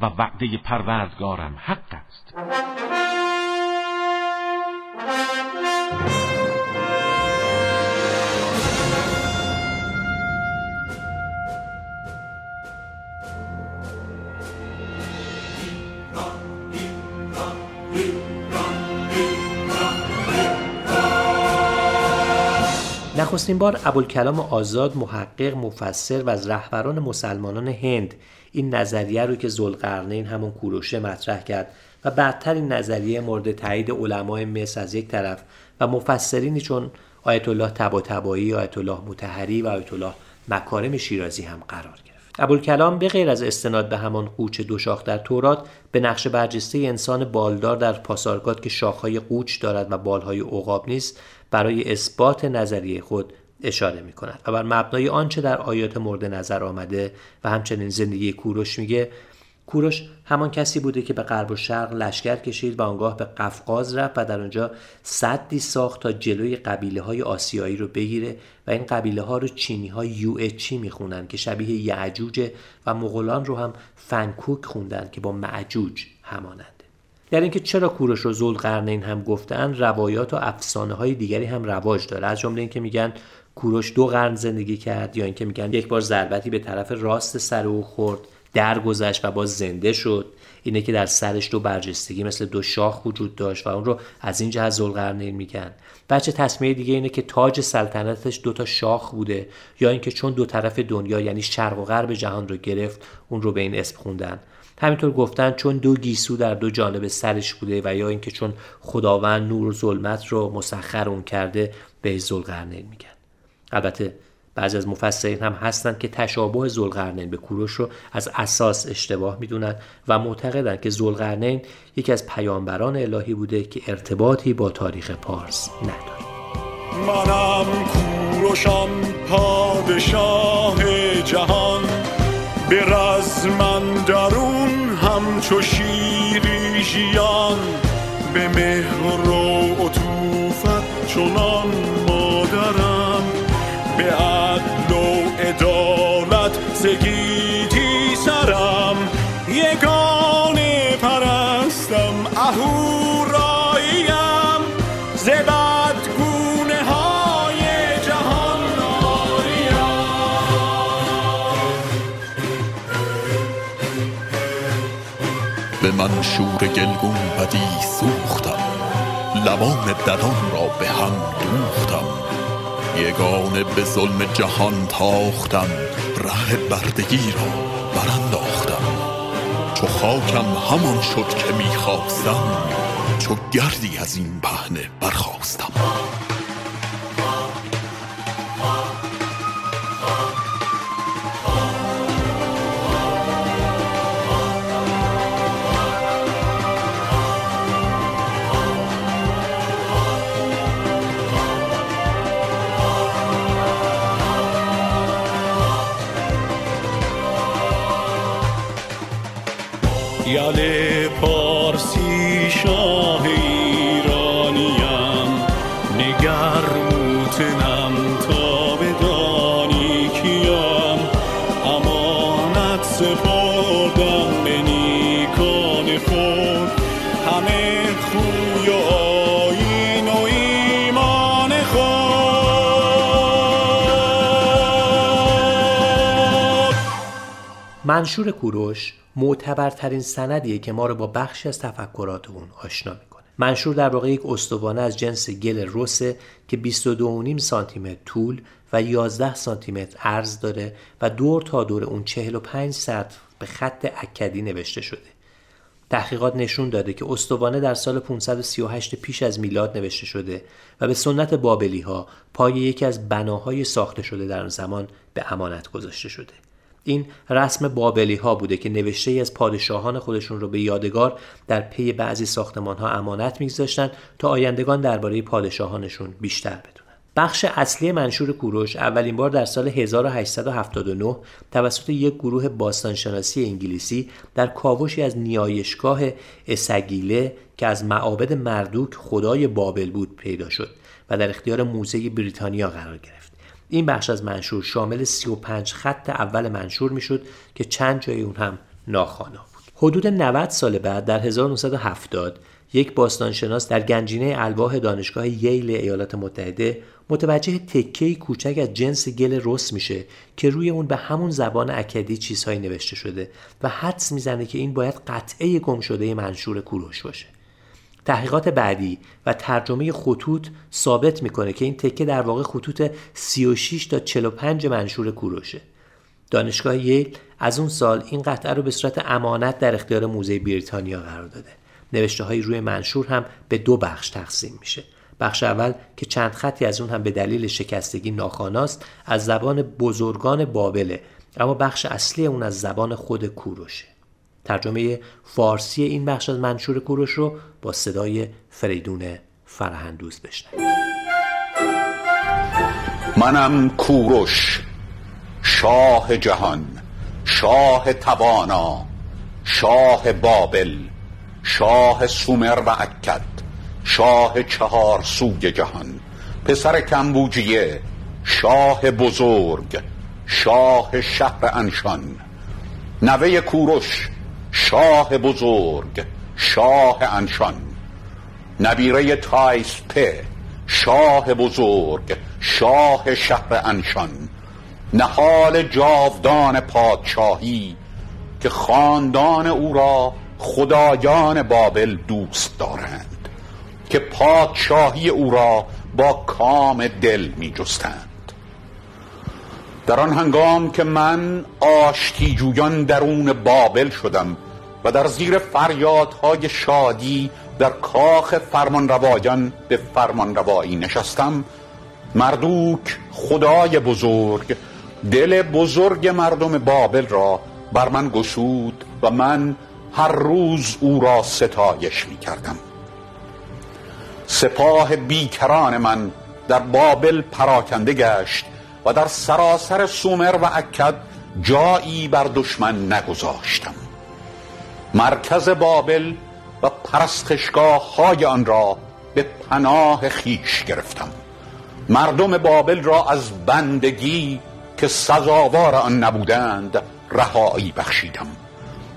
و وعده پروردگارم حق است.
نخستین بار ابوالکلام آزاد محقق مفسر و از رهبران مسلمانان هند این نظریه رو که زلقرنین همون کوروشه مطرح کرد و بعدتر این نظریه مورد تایید علمای مصر از یک طرف و مفسرینی چون آیت الله طباطبایی، آیت الله متحری و آیت الله مکارم شیرازی هم قرار گرفت. ابوالکلام به غیر از استناد به همان قوچ دو شاخ در تورات به نقش برجسته انسان بالدار در پاسارگاد که شاخهای قوچ دارد و بالهای عقاب نیست برای اثبات نظریه خود اشاره می کند و بر مبنای آنچه در آیات مورد نظر آمده و همچنین زندگی کوروش میگه کوروش همان کسی بوده که به غرب و شرق لشکر کشید و آنگاه به قفقاز رفت و در آنجا صدی ساخت تا جلوی قبیله های آسیایی رو بگیره و این قبیله ها رو چینی ها یو چی می‌خونن که شبیه یعجوج و مغولان رو هم فنکوک خوندن که با معجوج همانند. در اینکه چرا کوروش رو ذوالقرنین هم گفتن روایات و افسانه های دیگری هم رواج داره. از جمله اینکه میگن کوروش دو قرن زندگی کرد یا اینکه میگن یک بار ضربتی به طرف راست سر او خورد. درگذشت و باز زنده شد. اینه که در سرش دو برجستگی مثل دو شاخ وجود داشت و اون رو از این جهت ذوالقرنین میگن بچه تصمیه دیگه اینه که تاج سلطنتش دو تا شاخ بوده یا اینکه چون دو طرف دنیا یعنی شرق و غرب جهان رو گرفت اون رو به این اسم خوندن. همینطور گفتن چون دو گیسو در دو جانب سرش بوده و یا اینکه چون خداوند نور و ظلمت رو مسخر اون کرده به ذوالقرنین میگن. البته بعضی از مفسرین هم هستند که تشابه ذوالقرنین به کوروش رو از اساس اشتباه می‌دونن و معتقدند که ذوالقرنین یکی از پیامبران الهی بوده که ارتباطی با تاریخ پارس نداره
منم کوروشم پادشاه جهان. به رزمن درون همچو شیری ژیان. به مهر و عطوفت چنان به
من شور گلگون بدی سوختم. لبان ددان را به هم دوختم. یگانه به ظلم جهان تاختم. ره بردگی را برانداختم. چو خاکم همان شد که می‌خواستم چو گردی از این پهنه برخواستم
منشور کوروش معتبرترین سندیه که ما رو با بخشی از تفکرات اون آشنا می‌کنه. منشور در واقع یک استوانه از جنس گل رسه که 22.5 سانتی متر طول و 11 سانتی متر عرض داره و دور تا دور اون 45 سطر به خط اکدی نوشته شده. تحقیقات نشون داده که استوانه در سال 538 پیش از میلاد نوشته شده و به سنت بابلی ها پای یکی از بناهای ساخته شده در آن زمان به امانت گذاشته شده. این رسم بابلی ها بوده که نوشته ای از پادشاهان خودشون رو به یادگار در پی بعضی ساختمان ها امانت میگذاشتن تا آیندگان درباره پادشاهانشون بیشتر بدونن. بخش اصلی منشور کوروش اولین بار در سال 1879 توسط یک گروه باستانشناسی انگلیسی در کاوشی از نیایشگاه اسگیله که از معابد مردوک خدای بابل بود پیدا شد و در اختیار موزه بریتانیا قرار گرفت. این بخش از منشور شامل 35 خط اول منشور می‌شد که چند جای اون هم ناخوانا بود. حدود 90 سال بعد در 1970 یک باستانشناس در گنجینه الواح دانشگاه ییل ایالات متحده متوجه تکه کوچک از جنس گل رس میشه که روی اون به همون زبان اکدی چیزهایی نوشته شده و حدس می‌زنه که این باید قطعه گم شده منشور کوروش باشه. تحقیقات بعدی و ترجمه خطوط ثابت می‌کنه که این تکه در واقع خطوط 36 تا 45 منشور کوروشه. دانشگاه ییل از اون سال این قطعه رو به صورت امانت در اختیار موزه بریتانیا قرار داده. نوشته های روی منشور هم به دو بخش تقسیم میشه. بخش اول که چند خطی از اون هم به دلیل شکستگی ناخواناست از زبان بزرگان بابله اما بخش اصلی اون از زبان خود کوروشه. ترجمه فارسی این بخش از منشور کوروش رو با صدای فریدون فرهندوز بشنوید
منم کوروش شاه جهان شاه توانا شاه بابل شاه سومر و اکد شاه چهار سوی جهان پسر کمبوجیه شاه بزرگ شاه شهر انشان. نوه کوروش شاه بزرگ شاه انشان. نبیره تایس په شاه بزرگ شاه شهر انشان. نهال جاودان پادشاهی که خاندان او را خدایان بابل دوست دارند که پادشاهی او را با کام دل می جستند در آن هنگام که من آشتی جویان درون بابل شدم و در زیر فریادهای شادی در کاخ فرمانروایان به فرمانروایی نشستم مردوک خدای بزرگ دل بزرگ مردم بابل را بر من گشود و من هر روز او را ستایش می کردم سپاه بیکران من در بابل پراکنده گشت و در سراسر سومر و اکد جایی بر دشمن نگذاشتم. مرکز بابل و پرستشگاه های آن را به پناه خیش گرفتم. مردم بابل را از بندگی که سزاوار آن نبودند رهایی بخشیدم.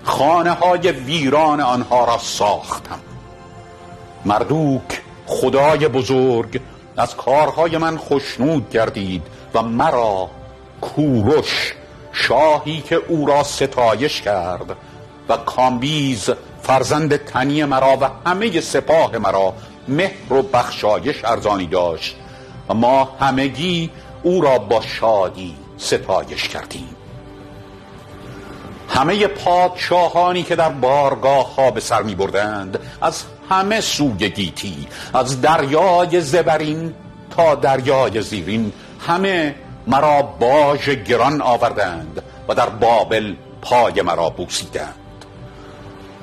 خانه های ویران آنها را ساختم. مردوک خدای بزرگ از کارهای من خشنود گردید و مرا کوروش شاهی که او را ستایش کرد و کامبیز فرزند تنی مرا و همه سپاه مرا مهر و بخشایش ارزانی داشت و ما همگی او را با شادی ستایش کردیم. همه پادشاهانی که در بارگاه ها به سر می بردند از همه سوی گیتی از دریای زبرین تا دریای زیرین همه مرا باج گران آوردند و در بابل پای مرا بوسیدند.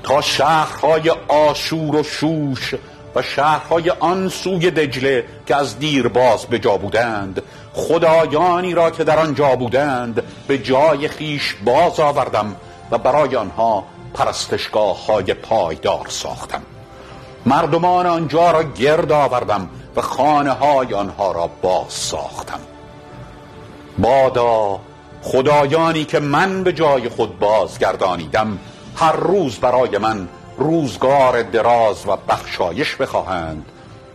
تا شهرهای آشور و شوش و شهرهای آن سوی دجله که از دیر باز به جا بودند خدایانی را که در آنجا بودند به جای خیش باز آوردم و برای آنها پرستشگاه های پایدار ساختم. مردمان آنجا را گرد آوردم و خانه های آنها را باز ساختم. بادا خدایانی که من به جای خود بازگردانیدم هر روز برای من روزگار دراز و بخشایش بخواهند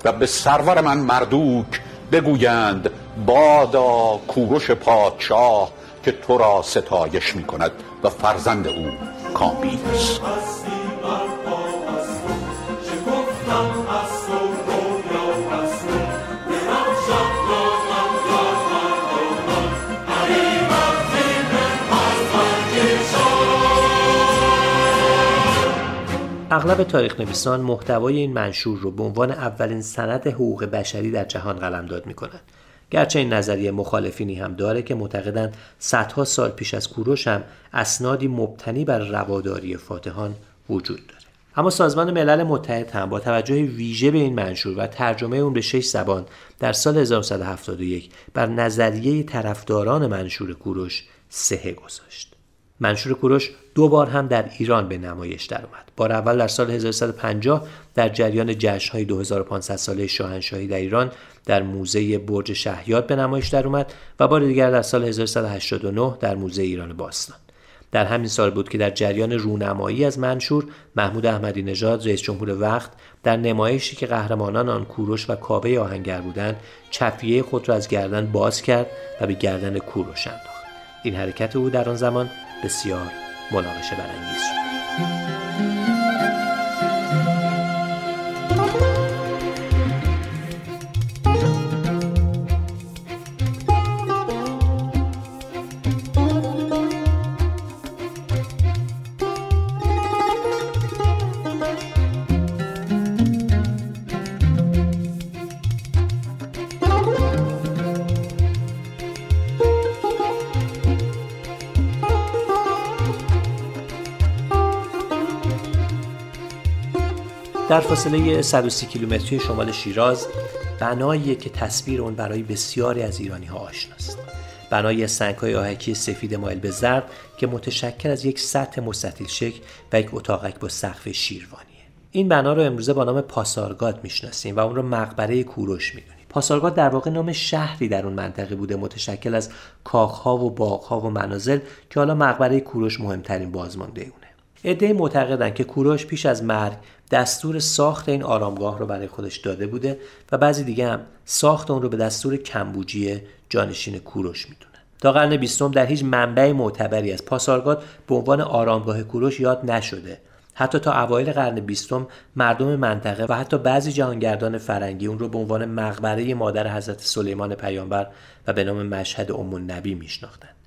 و به سرور من مردوک بگویند بادا کوروش پادشاه که تو را ستایش می کند و فرزند او کامبیز
اغلب تاریخ نویسان محتوای این منشور رو به عنوان اولین سند حقوق بشری در جهان قلمداد می‌کنند. گرچه این نظریه مخالفینی هم داره که معتقدند صدها سال پیش از کوروش هم اسنادی مبتنی بر رواداری فاتحان وجود داره. اما سازمان ملل متحد هم با توجه ویژه به این منشور و ترجمه اون به شش زبان در سال 1971 بر نظریه طرفداران منشور کوروش سهه گذاشت. منشور کوروش دو بار هم در ایران به نمایش درآمد. بار اول در سال 1150 در جریان جشن‌های 2500 ساله شاهنشاهی در ایران در موزه برج شهیاد به نمایش در اومد و بار دیگر در سال 1189 در موزه ایران باستان. در همین سال بود که در جریان رونمایی از منشور محمود احمدی نژاد رئیس جمهور وقت در نمایشی که قهرمانان آن کوروش و کاوه آهنگر بودند چفیه خود را از گردن باز کرد و به گردن کوروش انداخت این حرکت او در آن زمان بسیار مناقشه برانگیز شد. در فاصله 130 کیلومتری شمال شیراز بنایی که تصویر اون برای بسیاری از ایرانی ها آشناست بنای سنگ های آهکی سفید مایل به زرد که متشکل از یک سطح مستطیل شکل و یک اتاقک با سقف شیروانیه. این بنا رو امروزه با نام پاسارگاد می‌شناسیم و اون رو مقبره کوروش می‌دونیم. پاسارگاد در واقع نام شهری در اون منطقه بوده متشکل از کاخها و باغها و منازل که حالا مقبره کوروش مهمترین بازمانده اونه. عدهای معتقدند که کوروش پیش از مرگ دستور ساخت این آرامگاه رو برای خودش داده بوده و بعضی دیگه هم ساخت اون رو به دستور کمبوجی جانشین کوروش می‌دونه تا قرن بیستم در هیچ منبع معتبری از پاسارگاد به عنوان آرامگاه کوروش یاد نشده. حتی تا اوایل قرن بیستم مردم منطقه و حتی بعضی جهانگردان فرنگی اون رو به عنوان مقبره مادر حضرت سلیمان پیامبر و به نام مشهد ام النبی میشناختند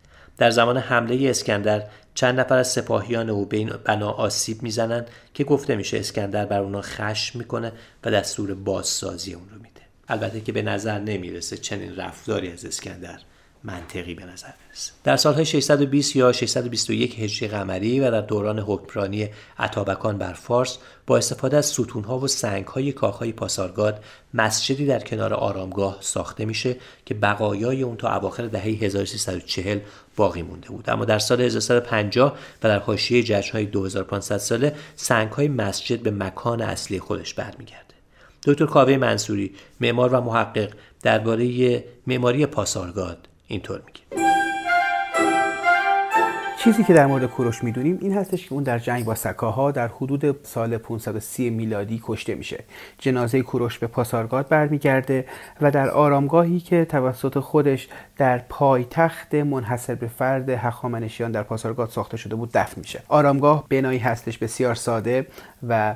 در زمان حمله اسکندر چند نفر از سپاهیان او به این بنا آسیب می‌زنند که گفته میشه اسکندر بر اونا خشم می‌کنه و دستور بازسازی اون رو میده. البته که به نظر نمی‌رسه چنین رفتاری از اسکندر. منطقی به نظر برسه در سالهای 620 یا 621 هجری قمری و در دوران حکمرانی عطابکان بر فارس با استفاده از ستونها و سنگهای کاخهای پاسارگاد مسجدی در کنار آرامگاه ساخته میشه که بقایای اون تا اواخر دهه 1340 باقی مونده بود. اما در سال 1350 و در حاشیه جشنهای 2500 ساله سنگهای مسجد به مکان اصلی خودش برمیگرده. دکتر کاوه منصوری معمار و محقق درباره معماری پاسارگاد اینطور میگه.
چیزی که در مورد کوروش می‌دونیم این هستش که اون در جنگ با سکاها در حدود سال 530 میلادی کشته میشه. جنازه کوروش به پاسارگاد برمیگرده و در آرامگاهی که توسط خودش در پایتخت منحصر به فرد هخامنشیان در پاسارگاد ساخته شده بود دفن میشه. آرامگاه بنایی هستش بسیار ساده و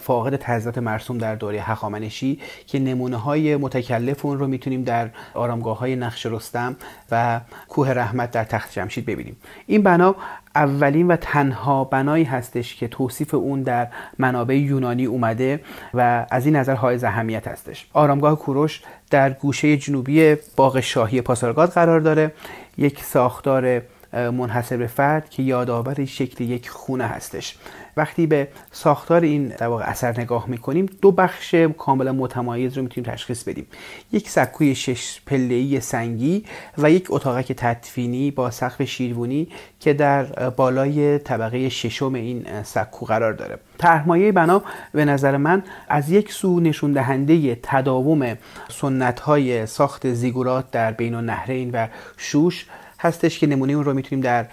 فاقد تزیینات مرسوم در دوره هخامنشی که نمونه های متکلف اون رو می‌تونیم در آرامگاه های نقش رستم و کوه رحمت در تخت جمشید ببینیم. این بنا اولین و تنها بنایی هستش که توصیف اون در منابع یونانی اومده و از این نظر های اهمیت هستش. آرامگاه کوروش در گوشه جنوبی باغ شاهی پاسارگاد قرار داره. یک ساختار منحصر به فرد که یادآور شکل یک خونه هستش. وقتی به ساختار این در واقع اثر نگاه می‌کنیم دو بخش کاملا متمایز رو می‌تونیم تشخیص بدیم. یک سکوی شش پله‌ای سنگی و یک اتاقک تدفینی با سقف شیروانی که در بالای طبقه ششم این سکو قرار داره. طرحمایه بنا به نظر من از یک سو نشون دهنده تداوم سنت های ساخت زیگورات در بین النهرین و شوش هستش که نمونه اون رو می‌تونیم در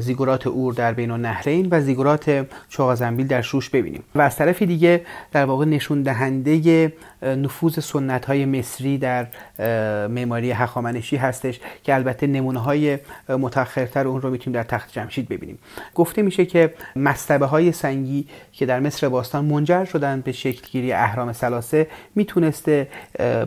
زیگورات اور در بین النهرین و زیگورات چاغازنبیل در شوش ببینیم. و از طرف دیگه در واقع نشون دهنده نفوذ سنت های مصری در معماری هخامنشی هستش که البته نمونه های متأخرتر اون رو می‌تونیم در تخت جمشید ببینیم. گفته میشه که مستبه های سنگی که در مصر باستان منجر شدن به شکلگیری اهرام سلاسه می‌تونسته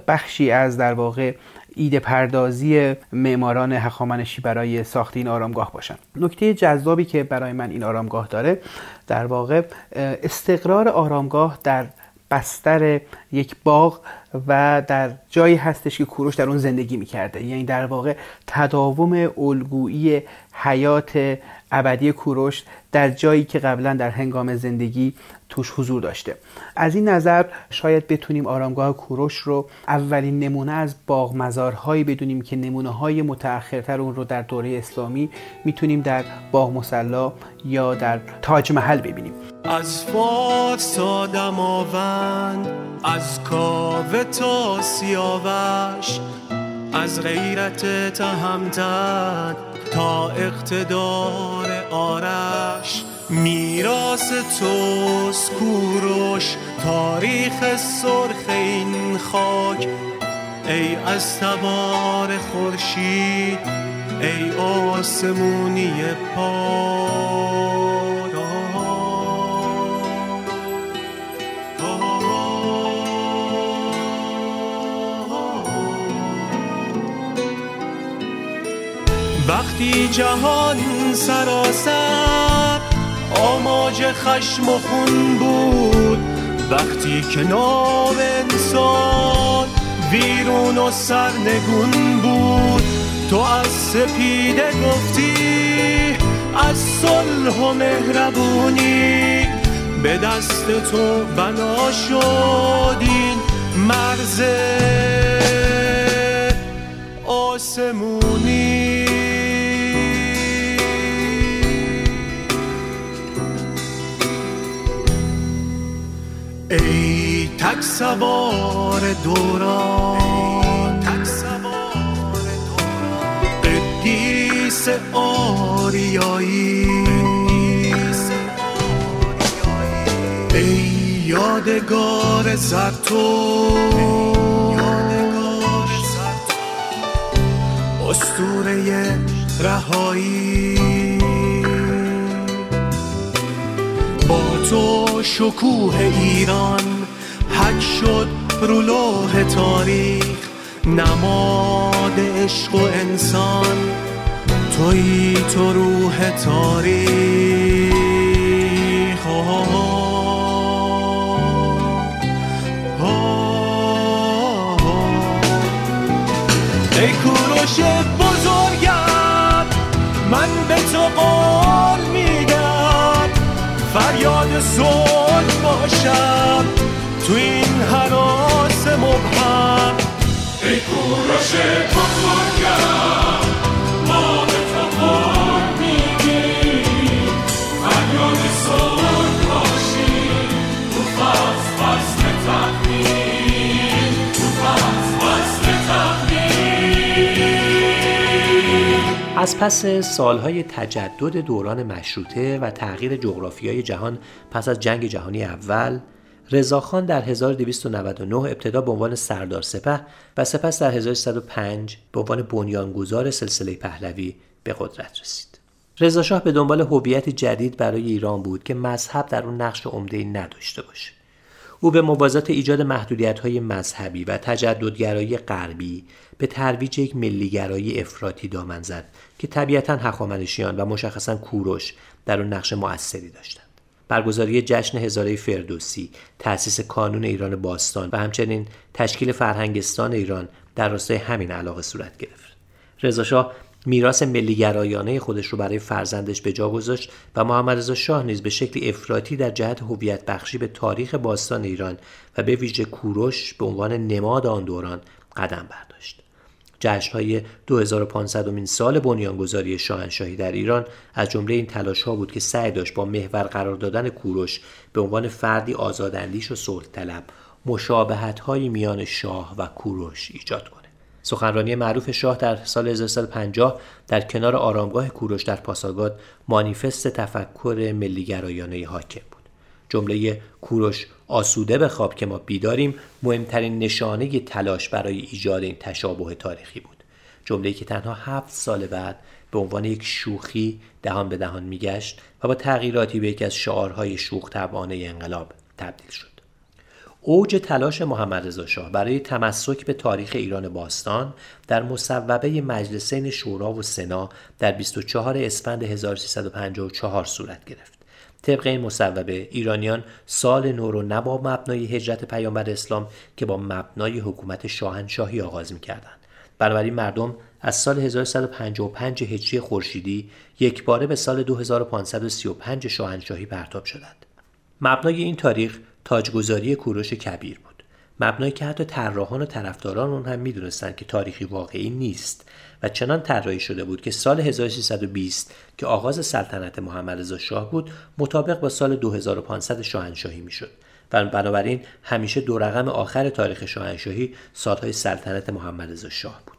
بخشی از در واقع ایده پردازی معماران هخامنشی برای ساخت این آرامگاه باشن. نکته جذابی که برای من این آرامگاه داره در واقع استقرار آرامگاه در بستر یک باغ و در جایی هستش که کوروش در اون زندگی می‌کرده. یعنی در واقع تداوم الگویی حیات ابدی کوروش در جایی که قبلا در هنگام زندگی توش حضور داشته. از این نظر شاید بتونیم آرامگاه کوروش رو اولین نمونه از باغ مزارهایی بدونیم که نمونه های متأخرتر اون رو در دوره اسلامی می‌تونیم در باغ مسلا یا در تاج محل ببینیم.
از فارس تا دماوند از کاوه تا سیاوش از غیرت تهمتن تا اقتدار آرش. میراس توس کوروش تاریخ سرخ این خاک. ای از تبار خورشید ای آسمونی پاک. وقتی جهان سراسر آماج خشم و خون بود وقتی کنار انسان ویرون و سرنگون بود. تو از سپیده گفتی از صلح و مهربونی. به دست تو بنا شدین مرز آسمونی. ای تک سوار دوران. تک سوار قدیس آریایی. ای یادگار زرتو اسطوره رهایی. تو شکوه ایران حک شد رو لوح تاریخ نماد عشق و انسان توی تو روح تاریخ. ای کوروش بزرگم من به تو قول صلح باشم تو این حراس مبهم. ای کوروش بزرگم
از پس سالهای تجدد دوران مشروطه و تغییر جغرافیای جهان پس از جنگ جهانی اول رضاخان در 1299 ابتدا به عنوان سردار سپه و سپس در 1105 به عنوان بنیانگذار سلسله پهلوی به قدرت رسید. رضاشاه به دنبال هویت جدید برای ایران بود که مذهب در اون نقش عمده نداشته باشه. او به موازات ایجاد محدودیت های مذهبی و تجددگرایی غربی به ترویج یک ملیگرایی افراطی دامن زد که طبیعتا هخامنشیان و مشخصا کوروش در اون نقش موثری داشتند. برگزاری جشن هزاره فردوسی، تأسیس کانون ایران باستان و همچنین تشکیل فرهنگستان ایران در راستای همین علاقه صورت گرفت. رضاشاه میراث ملیگرایانه خودش رو برای فرزندش به جا گذاشت و محمد رضا شاه نیز به شکلی افراطی در جهت هویت بخشی به تاریخ باستان ایران و به ویژه کوروش به عنوان نماد آن دوران قدم برداشت. جشنهای 2500 مین سال بنیانگذاری شاهنشاهی در ایران از جمله این تلاش ها بود که سعی داشت با محور قرار دادن کوروش به عنوان فردی آزاداندیش و صلح طلب مشابهت های میان شاه و کوروش ایجاد کنه. سخنرانی معروف شاه در سال 1350 در کنار آرامگاه کوروش در پاسارگاد مانیفست تفکر ملیگرایانه حاکم بود. جمله کوروش آسوده به خواب که ما بیداریم مهمترین نشانه تلاش برای ایجاد این تشابه تاریخی بود. جمله که تنها هفت سال بعد به عنوان یک شوخی دهان به دهان میگشت و با تغییراتی به یکی از شعارهای شوخ طبعانه انقلاب تبدیل شد. اوج تلاش محمد رضا شاه برای تمسک به تاریخ ایران باستان در مصوبه مجلسین شورا و سنا در 24 اسفند 1354 صورت گرفت. طبق این مصوبه ایرانیان سال نو رو نه با مبنای هجرت پیامبر اسلام که با مبنای حکومت شاهنشاهی آغاز می‌کردند. بنابراین مردم از سال 1155 هجری خورشیدی یک باره به سال 2535 شاهنشاهی پرتاب شدند. مبنای این تاریخ تاجگذاری کوروش کبیر بود. مبنایی که حتی طراحان و طرفداران اون هم می‌دونستند که تاریخی واقعی نیست. و چنان طراحی شده بود که سال 1320 که آغاز سلطنت محمد رضا شاه بود مطابق با سال 2500 شاهنشاهی می‌شد. و بنابراین همیشه دو رقم آخر تاریخ شاهنشاهی سالهای سلطنت محمد رضا شاه بود.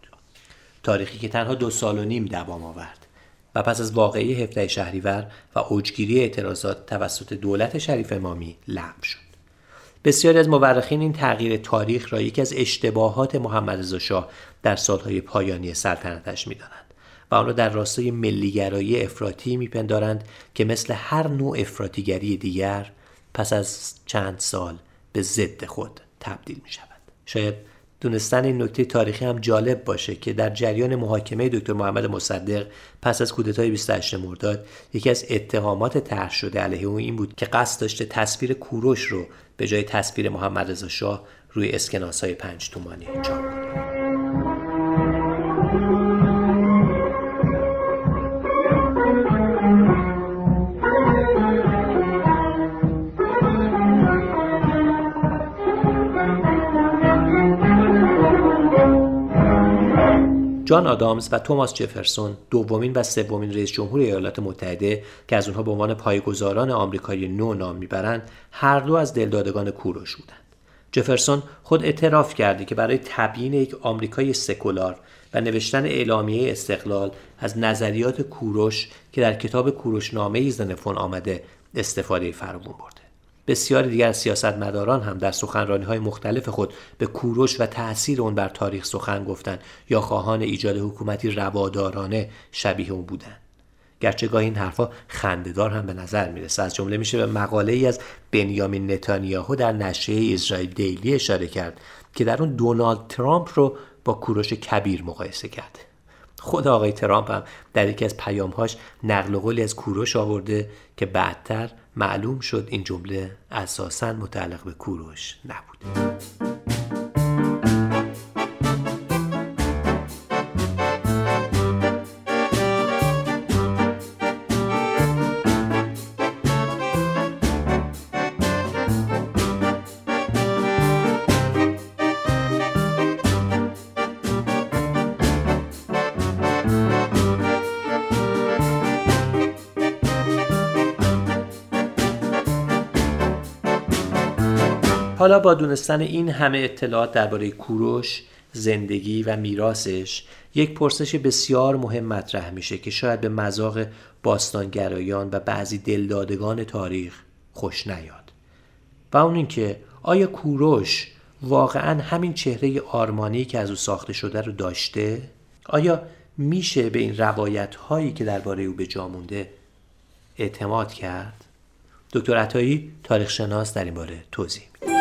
تاریخی که تنها دو سال و نیم دوام آورد. و پس از واقعی هفته شهریور و اوجگیری اعتراضات توسط دولت شریف امامی لغو شد. بسیاری از مورخین این تغییر تاریخ را یکی از اشتباهات محمد رضا شاه در سالهای پایانی سلطنتش می‌دانند و آن را در راستای ملیگرایی افراطی میپندارند که مثل هر نوع افراطیگری دیگر پس از چند سال به ضد خود تبدیل می شود. شاید دونستن این نکته تاریخی هم جالب باشه که در جریان محاکمه دکتر محمد مصدق پس از کودتای 28 مرداد یکی از اتهامات طرح شده علیه او این بود که قصد داشته تصویر کوروش رو به جای تصویر محمد رضا شاه روی اسکناس های پنج تومانی چاپ کنه. جان آدامز و توماس جفرسون دومین و سومین رئیس جمهور ایالات متحده که از اونها به عنوان پایگزاران آمریکایی نو نام می‌برند هر دو از دلدادگان کوروش بودند. جفرسون خود اعتراف کرده که برای تبیین یک آمریکای سکولار و نوشتن اعلامیه استقلال از نظریات کوروش که در کتاب کوروش نامه زنفون آمده استفاده فراوون برده. بسیاری دیگر سیاستمداران هم در سخنرانی های مختلف خود به کوروش و تأثیر اون بر تاریخ سخن گفتند یا خواهان ایجاد حکومتی روادارانه شبیه اون بودند. گرچه گاهی این حرفا خندهدار هم به نظر می‌رسه از جمله میشه به مقاله ای از بنیامین نتانیاهو در نشریه اسرائیل دیلی اشاره کرد که در اون دونالد ترامپ رو با کوروش کبیر مقایسه کرده خود آقای ترامپ هم در یکی از پیامهاش نقل قولی از کوروش آورده که بعدتر معلوم شد این جمله اساسا متعلق به کوروش نبود با دونستن این همه اطلاعات درباره کوروش زندگی و میراسش یک پرسش بسیار مهم مطرح میشه که شاید به مذاق باستانگرایان و بعضی دلدادگان تاریخ خوش نیاد و اون اینکه آیا کوروش واقعا همین چهره آرمانی که از او ساخته شده رو داشته؟ آیا میشه به این روایت هایی که درباره او به جا مونده اعتماد کرد؟ دکتر عطایی تاریخ شناس در این باره توضیح میده.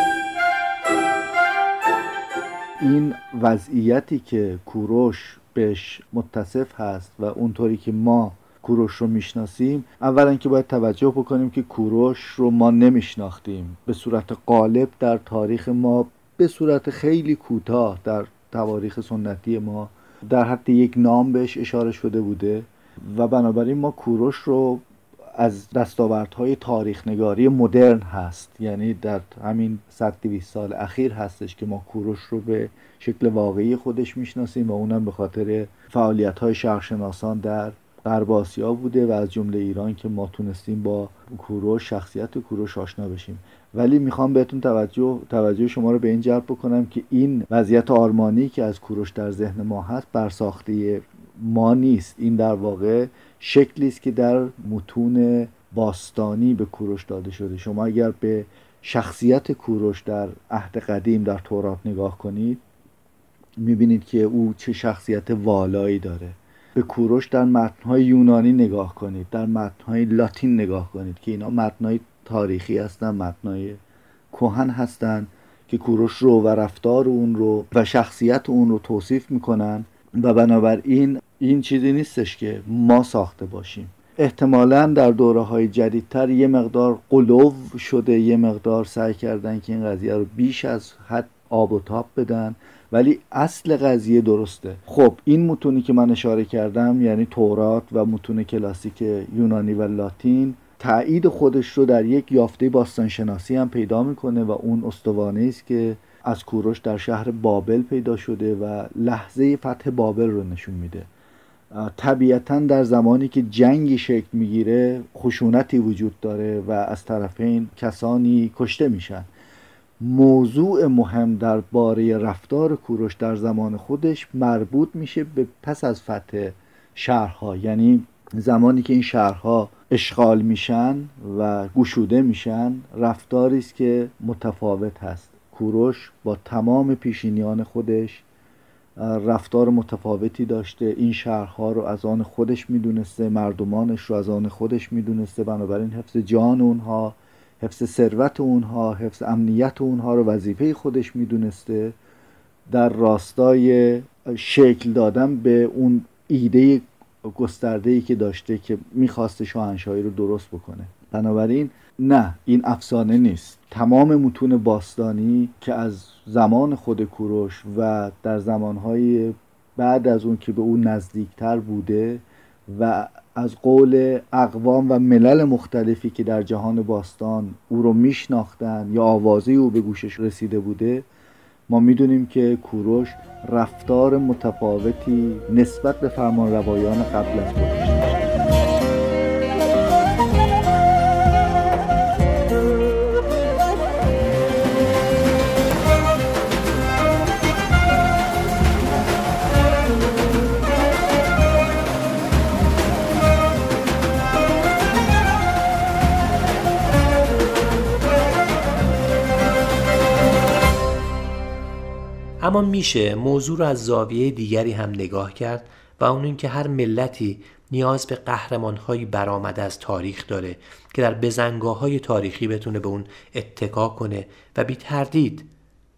این وضعیتی که کوروش بهش متصف هست و اونطوری که ما کوروش رو می‌شناسیم اولا که باید توجه بکنیم که کوروش رو ما نمیشناختیم. به صورت قالب در تاریخ ما به صورت خیلی کوتاه در تواریخ سنتی ما در حد یک نام بهش اشاره شده بوده و بنابراین ما کوروش رو از دستاوردهای تاریخ نگاری مدرن هست. یعنی در همین 100 سال اخیر هستش که ما کوروش رو به شکل واقعی خودش می‌شناسیم و اونم به خاطر فعالیت های شرقشناسان در غرب آسیا بوده و از جمله ایران که ما تونستیم با کوروش شخصیت کوروش آشنا بشیم. ولی می‌خوام بهتون توجه توجه شما رو به این جلب بکنم که این وضعیت آرمانی که از کوروش در ذهن ما هست برساخته ما نیست. این در واقع شکلی است که در متون باستانی به کوروش داده شده. شما اگر به شخصیت کوروش در عهد قدیم در تورات نگاه کنید می‌بینید که او چه شخصیت والایی داره. به کوروش در متنهای یونانی نگاه کنید در متنهای لاتین نگاه کنید که اینا متنهای تاریخی هستن متنهای کهن هستند که کوروش رو و رفتار اون رو و شخصیت اون رو توصیف می‌کنن. و بنابراین این چیزی نیستش که ما ساخته باشیم. احتمالا در دوره های جدیدتر یه مقدار قلوب شده یه مقدار سعی کردن که این قضیه رو بیش از حد آب و تاب بدن ولی اصل قضیه درسته. خب این متونی که من اشاره کردم یعنی تورات و متون کلاسیک یونانی و لاتین تایید خودش رو در یک یافته باستانشناسی هم پیدا می‌کنه و اون استوانه است که از کوروش در شهر بابل پیدا شده و لحظه فتح بابل رو نشون میده. طبیعتا در زمانی که جنگی شکل می‌گیره خشونتی وجود داره و از طرفین کسانی کشته میشن. موضوع مهم در باره رفتار کوروش در زمان خودش مربوط میشه به پس از فتح شهرها. یعنی زمانی که این شهرها اشغال میشن و گشوده میشن رفتاری است که متفاوت هست. کوروش با تمام پیشینیان خودش رفتار متفاوتی داشته. این شهرها رو از آن خودش می‌دونسته مردمانش رو از آن خودش می‌دونسته. بنابراین حفظ جان اونها حفظ ثروت اونها حفظ امنیت اونها رو وظیفه خودش می‌دونسته. در راستای شکل دادن به اون ایده گسترده ای که داشته که می‌خواسته شاهنشاهی رو درست بکنه. بنابراین نه این افسانه نیست. تمام متون باستانی که از زمان خود کوروش و در زمانهای بعد از اون که به او نزدیکتر بوده و از قول اقوام و ملل مختلفی که در جهان باستان او رو میشناختن یا آوازه او به گوشش رسیده بوده ما می‌دونیم که کوروش رفتار متفاوتی نسبت به فرمان روایان قبل از خودش
اما میشه موضوع رو از زاویه دیگری هم نگاه کرد و اون اینکه هر ملتی نیاز به قهرمانهایی برآمده از تاریخ داره که در بزنگاه های تاریخی بتونه به اون اتکا کنه و بی تردید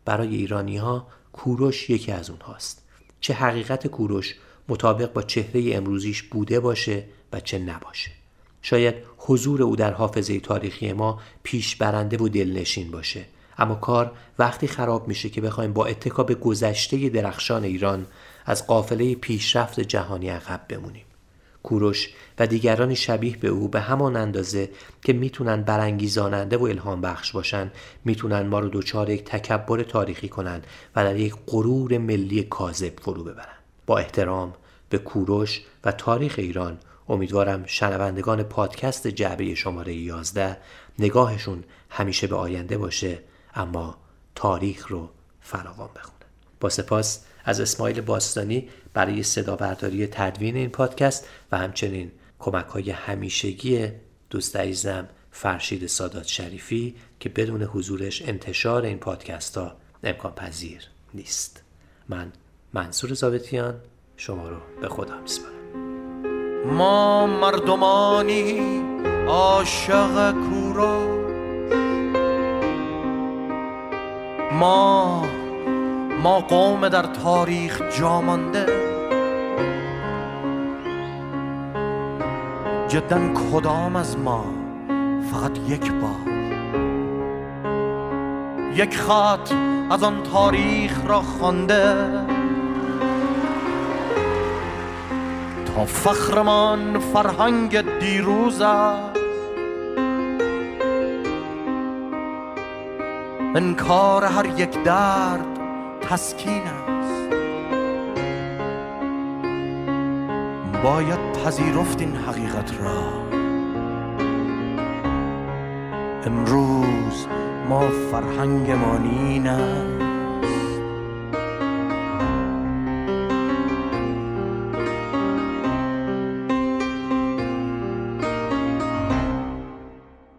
برای ایرانی ها کوروش یکی از اونهاست. چه حقیقت کوروش مطابق با چهره امروزیش بوده باشه و چه نباشه. شاید حضور او در حافظه تاریخی ما پیش برنده و دلنشین باشه. اما کار وقتی خراب میشه که بخوایم با اتکا به گذشته درخشان ایران از قافله پیشرفت جهانی عقب بمونیم. کوروش و دیگرانی شبیه به او به همان اندازه که می‌تونن برانگیزاننده و الهام بخش باشن می‌تونن ما رو دچار یک تکبر تاریخی کنن و در یک غرور ملی کاذب فرو ببرن. با احترام به کوروش و تاریخ ایران امیدوارم شنوندگان پادکست جعبه شماره 11 نگاهشون همیشه به آینده باشه. اما تاریخ رو فراوان بخونن با سپاس از اسماعیل باستانی برای صدا برداری تدوین این پادکست و همچنین کمک های همیشگی دوست عزیزم فرشید سادات شریفی که بدون حضورش انتشار این پادکست ها امکان پذیر نیست. من منصور زابتیان شما رو به خدا میسپارم.
ما مردمانی عاشق کورا ما ما قوم در تاریخ جامانده جدا کدام از ما فقط یک بار؟ یک خط از آن تاریخ را خوانده. تا فخرمان فرهنگ دیروز است. انکار هر یک درد تسکین است. باید پذیرفت این حقیقت را. امروز ما فرهنگ این است.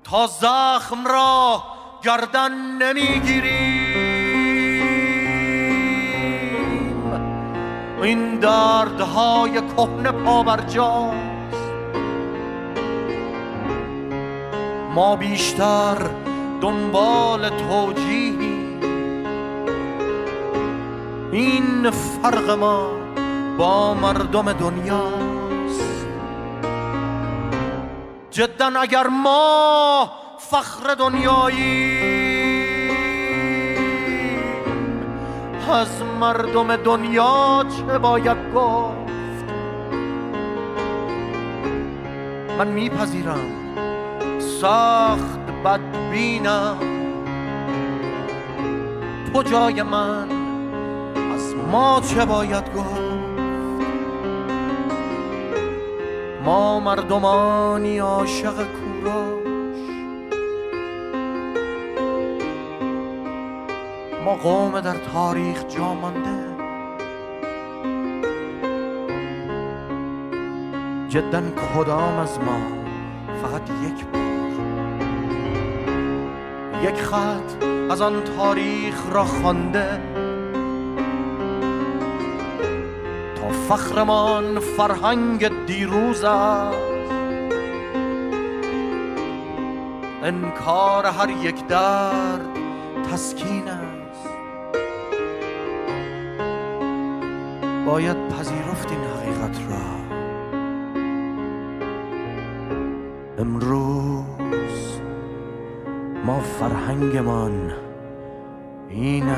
تا زخم را گردن نمی‌گیریم. این دردهای کهنه پابرجاست. ما بیشتر دنبال توجیهی این فرق ما با مردم دنیاست. جدا اگر ما فخر دنیایی. از مردم دنیا چه باید گفت؟ من میپذیرم. سخت بدبینم. تو جای من. از ما چه باید گفت؟ ما مردمانی عاشق کورا. قوم در تاریخ جا مانده. جدا کدام از ما فقط یک بار؟ یک خط از آن تاریخ را خوانده. تا فخرمان فرهنگ دیروز است. انکار هر یک درد تسکین باید پذیرفت این حقیقت را. امروز ما فرهنگمان این